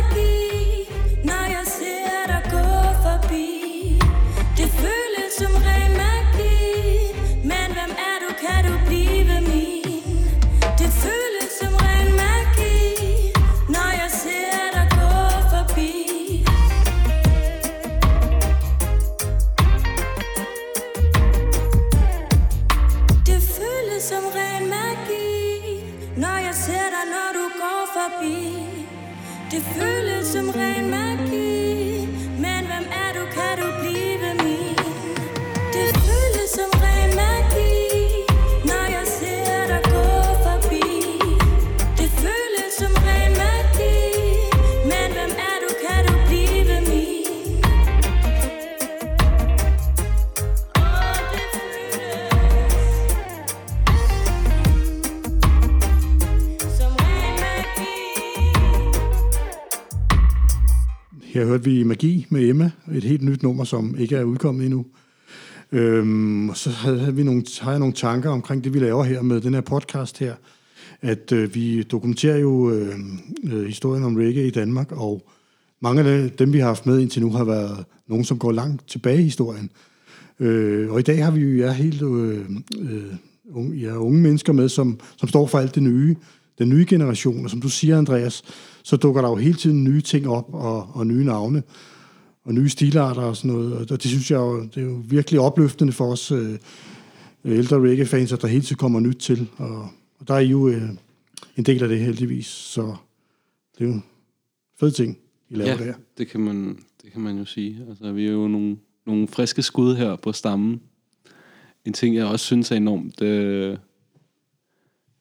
Føles som ren her hørte vi Magi med Emma, et helt nyt nummer, som ikke er udkommet endnu. Øhm, og så havde, vi nogle, har jeg nogle tanker omkring det, vi laver her med den her podcast her, at øh, vi dokumenterer jo øh, øh, historien om reggae i Danmark, og mange af dem, vi har haft med indtil nu, har været nogen, som går langt tilbage i historien. Øh, og i dag har vi jo ja, helt øh, øh, unge, ja, unge mennesker med, som, som står for alt det nye, den nye generation. Og som du siger, Andreas, så dukker der jo hele tiden nye ting op, og, og nye navne, og nye stilarter og sådan noget. Og det synes jeg jo, det er jo virkelig opløftende for os øh, ældre reggae-fans, at der hele tiden kommer nyt til. Og, og der er I jo øh, en del af det heldigvis, så det er jo en fed ting, I laver Ja, der. det kan man, det kan man jo sige. Altså, vi er jo nogle, nogle friske skud her på stammen. En ting, jeg også synes er enormt øh,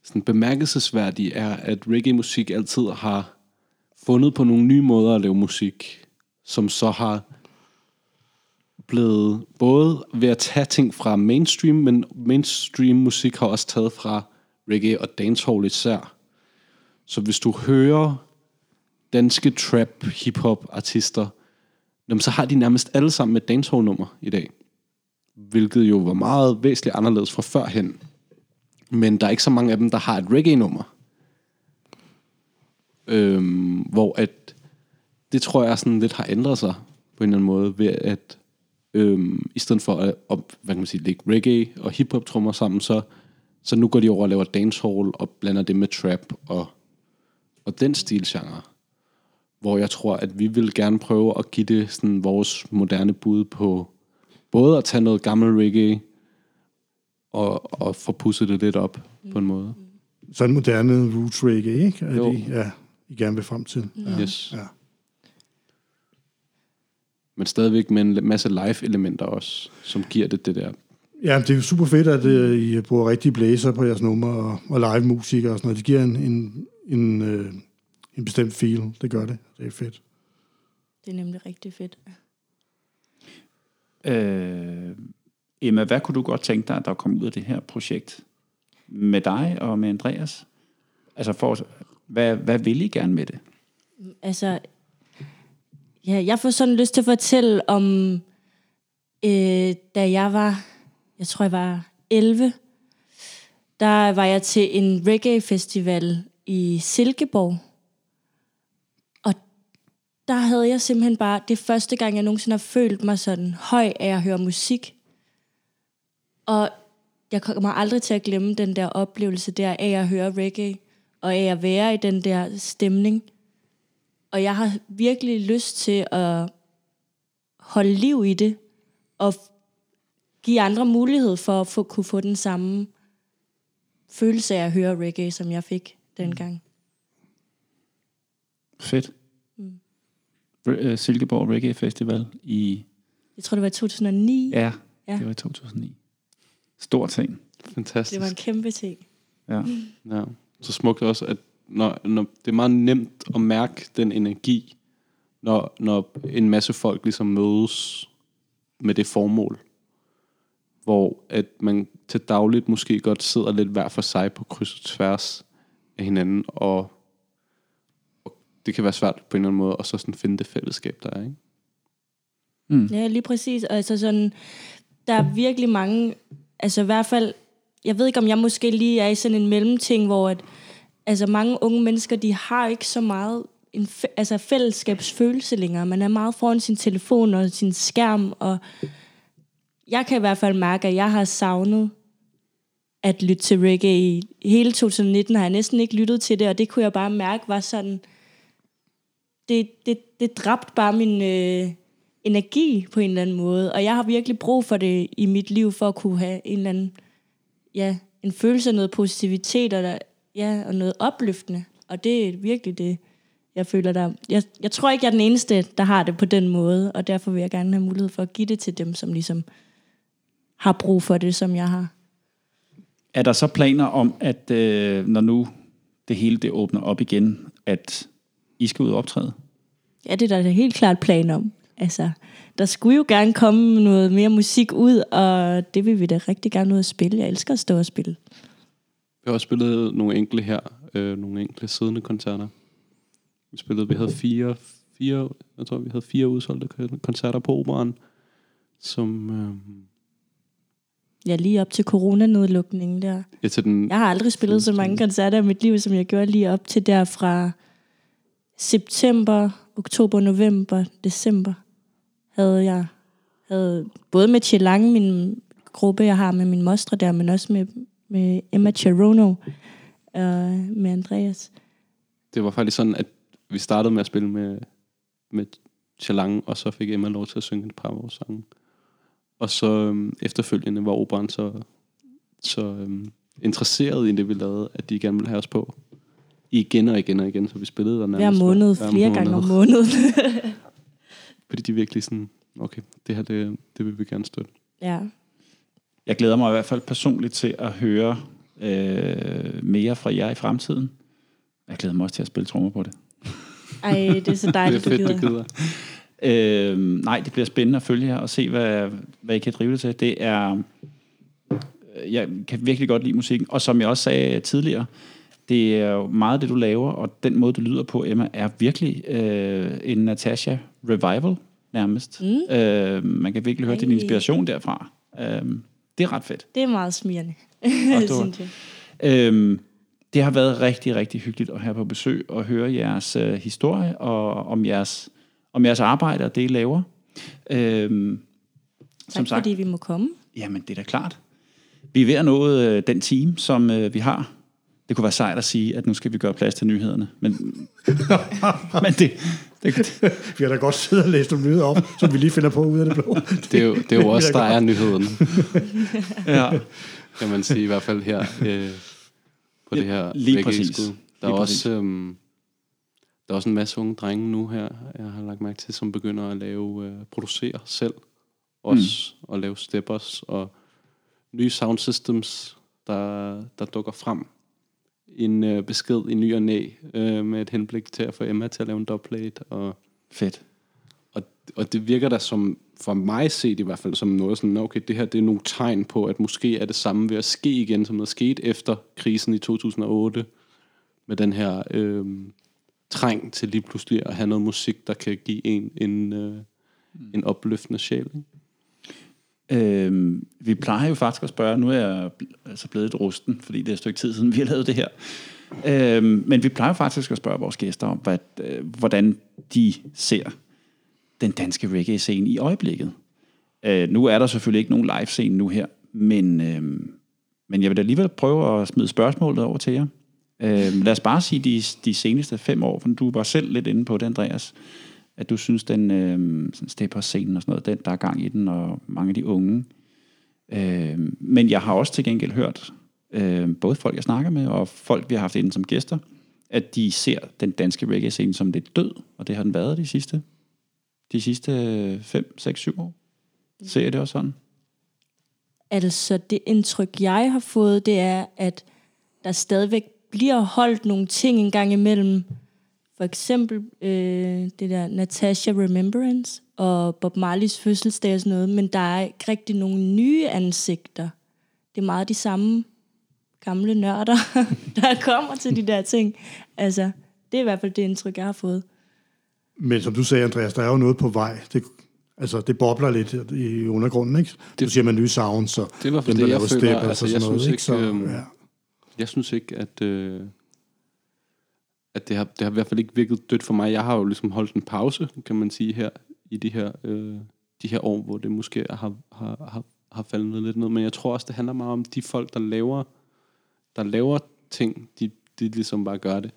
sådan bemærkelsesværdig, er, at reggae-musik altid har fundet på nogle nye måder at lave musik, som så har blevet både ved at tage ting fra mainstream, men mainstream musik har også taget fra reggae og dancehall især. Så hvis du hører danske trap, hip-hop artister, jamen, så har de nærmest alle sammen et dancehall-nummer i dag. Hvilket jo var meget væsentligt anderledes fra førhen. Men der er ikke så mange af dem, der har et reggae-nummer. Øhm, hvor at det tror jeg sådan lidt har ændret sig på en eller anden måde, ved at øhm, i stedet for at, at hvad kan man sige, lægge reggae og hip-hop trommer sammen, så, så nu går de over og laver dancehall og blander det med trap og, og den stilgenre hvor jeg tror, at vi vil gerne prøve at give det sådan vores moderne bud på både at tage noget gammel reggae og, og få pusset det lidt op mm. på en måde. Sådan moderne roots reggae, ikke? Er Jo. det, ja, I gerne vil frem til. Ja. Yes. Ja. Men stadigvæk med en masse live-elementer også, som giver det det der. Ja, det er super fedt, at uh, I bruger rigtige blæser på jeres numre og, og live musik og sådan noget. Det giver en, en, en, uh, en bestemt feel. Det gør det. Det er fedt. Det er nemlig rigtig fedt. Øh, Emma, hvad kunne du godt tænke dig, at der kom ud af det her projekt med dig og med Andreas? Altså, for, hvad, hvad vil I gerne med det? Altså, ja, jeg får sådan lyst til at fortælle om, øh, da jeg var, jeg tror jeg var 11, der var jeg til en reggae-festival i Silkeborg. Og der havde jeg simpelthen bare, det første gang, jeg nogensinde har følt mig sådan høj af at høre musik. Og jeg kommer aldrig til at glemme den der oplevelse der af at høre reggae, og af at være i den der stemning. Og jeg har virkelig lyst til at holde liv i det, og give andre mulighed for at få, kunne få den samme følelse af at høre reggae, som jeg fik dengang. Fedt. Mm. Silkeborg Reggae Festival i... Jeg tror, det var i 2009. Ja, Ja. ja. det var i 2009. Stor ting. Fantastisk. Det var en kæmpe ting. Ja. Ja. Så smukt også, at når, når, det er meget nemt at mærke den energi, når, når en masse folk ligesom mødes med det formål. Hvor at man til dagligt måske godt sidder lidt hver for sig på kryds og tværs af hinanden, og, og det kan være svært på en eller anden måde, og så sådan finde det fællesskab, der er, ikke? Ja, lige præcis. Altså sådan, der er virkelig mange, altså i hvert fald, jeg ved ikke, om jeg måske lige er i sådan en mellemting, hvor at, altså mange unge mennesker, de har ikke så meget en fæ- altså fællesskabsfølelse længere. Man er meget foran sin telefon og sin skærm, og jeg kan i hvert fald mærke, at jeg har savnet at lytte til reggae. I hele 2019 har jeg næsten ikke lyttet til det, og det kunne jeg bare mærke var sådan, det, det, det dræbte bare min øh, energi på en eller anden måde. Og jeg har virkelig brug for det i mit liv, for at kunne have en eller anden, ja, en følelse af noget positivitet, og, der, ja, og noget opløftende. Og det er virkelig det, jeg føler der. Jeg, jeg tror ikke, jeg er den eneste, der har det på den måde, og derfor vil jeg gerne have mulighed for at give det til dem, som ligesom har brug for det, som jeg har. Er der så planer om, at øh, når nu det hele det åbner op igen, at I skal ud og optræde? Ja, det er der helt klart plan om. Altså, der skulle jo gerne komme noget mere musik ud, og det vil vi da rigtig gerne ud at spille. Jeg elsker at stå og spille. Vi har også spillet nogle enkelte her, øh, nogle enkelte siddende koncerter. Vi spillede, vi havde fire, fire, jeg tror, vi havde fire udsolgte kon- koncerter på operan, som, øh, Ja, lige op til coronanedlukningen der. ja, til den, Jeg har aldrig spillet så mange koncerter i mit liv, som jeg gjorde lige op til der fra september, oktober, november, december. Havde jeg havde både med Chilang, min gruppe, jeg har med min mostre der, men også med, med Emma Cherono og med Andreas. det var faktisk sådan, at vi startede med at spille med, med Chalang, og så fik Emma lov til at synge et par af vores sange. Og så øhm, efterfølgende var operan så, så øhm, interesseret i det, vi lavede, at de gerne ville have os på. Igen og igen og igen, så vi spillede der Hver nærmest måned, hver flere gange om måneden. Fordi de virkelig sådan, okay, det her, det, det vil vi gerne støtte. ja. Jeg glæder mig i hvert fald personligt til at høre øh, mere fra jer i fremtiden. Jeg glæder mig også til at spille trommer på det. Ej, det er så Det er dejligt, du fedt, du gider. gider. Øh, nej, det bliver spændende at følge jer og se, hvad, hvad I kan drive det til. Det er... Jeg kan virkelig godt lide musikken, og som jeg også sagde tidligere, det er jo meget det, du laver, og den måde, du lyder på, Emma, er virkelig øh, en Natasha revival, nærmest. Mm. Øh, man kan virkelig høre din Ej. inspiration derfra. Øh, det er ret fedt. Det er meget var- synes jeg. Øhm, det har været rigtig, rigtig hyggeligt at have på besøg og høre jeres øh, historie og om jeres, om jeres arbejde og det, I laver. Øhm, Tak fordi vi må komme. jamen det er da klart. Vi er ved at nå øh, den time, som øh, vi har. Det kunne være sejt at sige, at nu skal vi gøre plads til nyhederne. Men, men det, det, Vi har da godt siddet og læst nogle nyheder op, som vi lige finder på ud af det blå. Det er jo, det er jo også, der er nyheden, ja, kan man sige, i hvert fald her øh, på det her lige præcis. skud. Der er, Lige også, øhm, der er også en masse unge drenge nu her, jeg har lagt mærke til, som begynder at lave, øh, producere selv. Også mm. at lave steppers og nye sound systems, der, der dukker frem. En øh, besked i ny og næ, øh, med et henblik til at få Emma til at lave en dubplate. Og, fedt. og, og det virker da som, for mig set i hvert fald, som noget sådan, okay, det her det er nogle tegn på, at måske er det samme ved at ske igen, som der skete efter krisen i 2008, med den her øh, træng til lige pludselig at have noget musik, der kan give en en, øh, en opløftende sjæl. Ikke? Øhm, vi plejer jo faktisk at spørge, nu er jeg altså blevet et rusten, fordi det er et stykke tid siden, vi har lavet det her. Øhm, men vi plejer faktisk at spørge vores gæster om, hvad, øh, hvordan de ser den danske reggae-scene i øjeblikket. Øh, nu er der selvfølgelig ikke nogen live-scene nu her, men, øh, men jeg vil da alligevel prøve at smide spørgsmålet over til jer. Øh, lad os bare sige de, de seneste fem år, for du var selv lidt inde på det, Andreas at du synes, den øh, sådan stepper-scenen og sådan noget, den, der er gang i den, og mange af de unge. Øh, men jeg har også til gengæld hørt, øh, både folk, jeg snakker med, og folk, vi har haft inde som gæster, at de ser den danske reggae-scene som lidt død, og det har den været de sidste, de sidste 5, 6, 7 år. Ser jeg det også sådan? Altså, det indtryk, jeg har fået, det er, at der stadigvæk bliver holdt nogle ting en gang imellem. For eksempel øh, det der Natasha Remembrance og Bob Marleys fødselsdag og sådan noget, men der er ikke rigtig nogen nye ansigter. Det er meget de samme gamle nørder, der kommer til de der ting. Altså, det er i hvert fald det indtryk, jeg har fået. Men som du sagde, Andreas, der er jo noget på vej. Det, altså, det bobler lidt i undergrunden, ikke? Det, du siger man nye sounds, så Det var for dem, det, der jeg føler, steppers altså, og jeg sådan noget, synes ikke? Så, øhm, ja. Jeg synes ikke, at, øh, at det, har, det har i hvert fald ikke virket dødt for mig. Jeg har jo ligesom holdt en pause, kan man sige, her i de her, øh, de her år, hvor det måske har, har, har, har faldet lidt ned. Men jeg tror også, det handler meget om de folk, der laver, der laver ting, de, de ligesom bare gør det.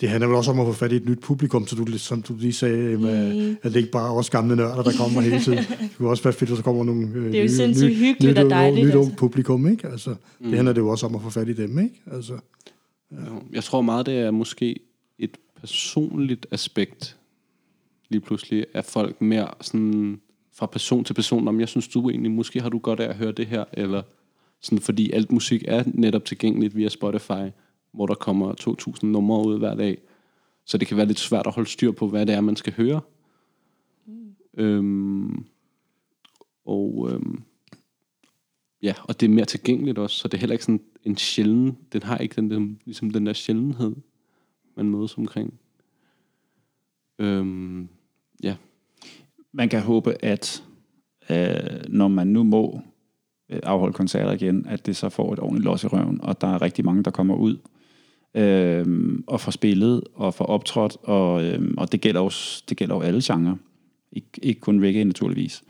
Det handler vel også om at få fat i et nyt publikum, så du, som du lige sagde, Emma, Mm. at det ikke bare er os gamle nørder, der kommer hele tiden. Det kunne også være fedt, hvis der kommer nogle øh, Det er jo sindssygt hyggeligt nyt, og dejligt, Nyt, altså. nyt publikum, ikke? Altså, mm. Det handler det jo også om at få fat i dem, ikke? Altså. Jeg tror meget, det er måske et personligt aspekt lige pludselig, at folk mere sådan fra person til person, om jeg synes du egentlig, måske har du godt af at høre det her, eller sådan, fordi alt musik er netop tilgængeligt via Spotify, hvor der kommer 2.000 numre ud hver dag. Så det kan være lidt svært at holde styr på, hvad det er, man skal høre. Mm. Øhm, og øhm, ja, og det er mere tilgængeligt også, så det er heller ikke sådan en sjælden, den har ikke den, der, ligesom den der sjældenhed, man mødes omkring. Øhm, ja, Man kan håbe, at øh, når man nu må øh, afholde koncerter igen, at det så får et ordentligt los i røven, og der er rigtig mange, der kommer ud øh, og får spillet og får optrådt, og, øh, og det, gælder jo, det gælder jo alle genrer. Ik- ikke kun reggae, naturligvis.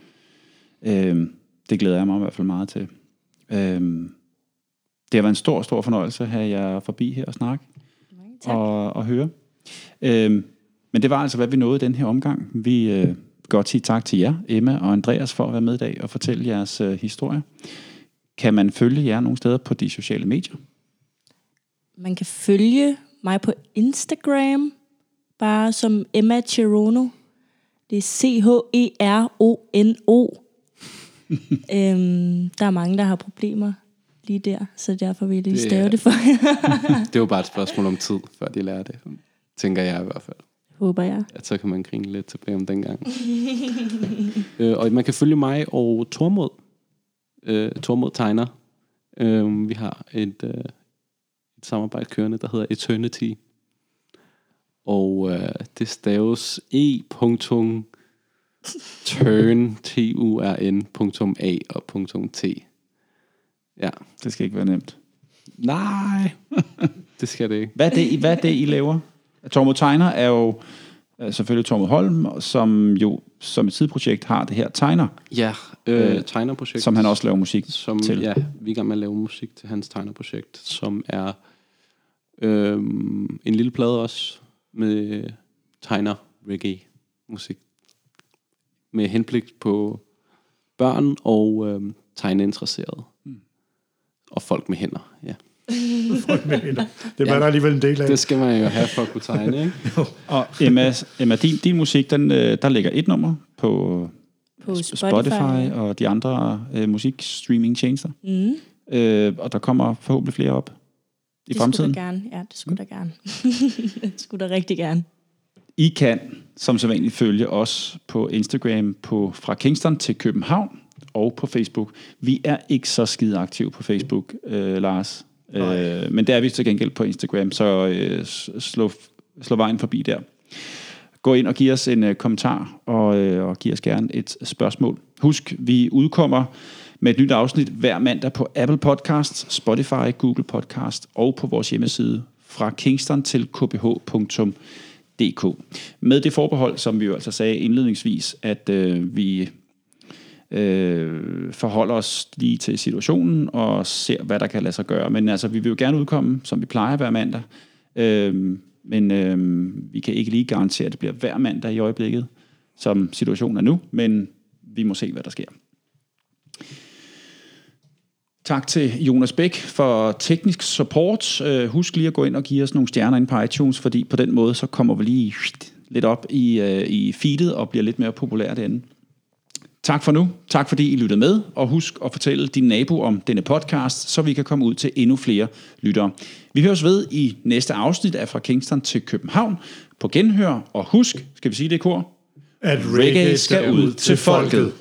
Øh, det glæder jeg mig i hvert fald meget til. Øh, det har været en stor, stor fornøjelse at have jer forbi her og snakke tak. og, og høre. Øhm, men det var altså, hvad vi nåede i den her omgang. Vi øh, godt sige tak til jer, Emma og Andreas, for at være med i dag og fortælle jeres øh, historie. Kan man følge jer nogle steder på de sociale medier? Man kan følge mig på Instagram, bare som Emma Cherono. Det er C-H-E-R-O-N-O. øhm, der er mange, der har problemer lige der, så derfor vil jeg lige er- stave det for det var bare et spørgsmål om tid, før de lærer det. Tænker jeg i hvert fald. Håber jeg. At så kan man grine lidt tilbage om dengang. øh, og man kan følge mig og Tormod. Øh, Tormod tegner. Øh, vi har et, øh, et samarbejde kørende, der hedder Eternity. Og øh, det staves e turn T-U-R-N.A og .t. Ja. Det skal ikke være nemt. Nej, det skal det ikke. Hvad er det, I- hvad er det I laver? Tormod Tegner er jo øh, selvfølgelig Tormod Holm, som jo som et sideprojekt har det her Tegner, Ja, øh, Øh, tegnerprojekt. som han også laver musik som, til. Ja, vi er i gang med at lave musik til hans tegnerprojekt, som er øhm, en lille plade også med tegner reggae musik. Med henblik på børn og øhm, tegneinteresserede. Mm. Og folk med hænder, ja. Det var der alligevel en del af. Det skal man jo have for at kunne tegne, ikke? Og Emma, Emma din, din musik, den, øh, der ligger et nummer på, På Spotify, Spotify. Og de andre øh, musikstreaming-tjenester. Mm. Øh, og der kommer forhåbentlig flere op i Det fremtiden. skulle da gerne. Ja, det skulle da gerne. det skulle da rigtig gerne. I kan som sædvanligt følge os på Instagram på fra Kingston til København og på Facebook. Vi er ikke så skide aktive på Facebook, øh, Lars. Øh, men det er vi til gengæld på Instagram, så øh, slå, slå vejen forbi der. Gå ind og giv os en øh, kommentar, og, øh, og giv os gerne et spørgsmål. Husk, vi udkommer med et nyt afsnit hver mandag på Apple Podcasts, Spotify, Google Podcast og på vores hjemmeside fra kingston til DK. Med det forbehold, som vi jo altså sagde indledningsvis, at øh, vi øh, forholder os lige til situationen og ser, hvad der kan lade sig gøre. Men altså, vi vil jo gerne udkomme, som vi plejer hver mandag. Øh, men øh, vi kan ikke lige garantere, at det bliver hver mandag i øjeblikket, som situationen er nu, men vi må se, hvad der sker. Tak til Jonas Bæk for teknisk support. Øh, husk lige at gå ind og give os nogle stjerner ind på iTunes, fordi på den måde så kommer vi lige lidt op i, øh, i feedet og bliver lidt mere populære derinde. Tak for nu. Tak fordi I lyttede med, og husk at fortælle din nabo om denne podcast, så vi kan komme ud til endnu flere lyttere. Vi høres ved i næste afsnit af Fra Kingston til København på genhør, og husk, skal vi sige det i kor? At Reggae skal ud til folket.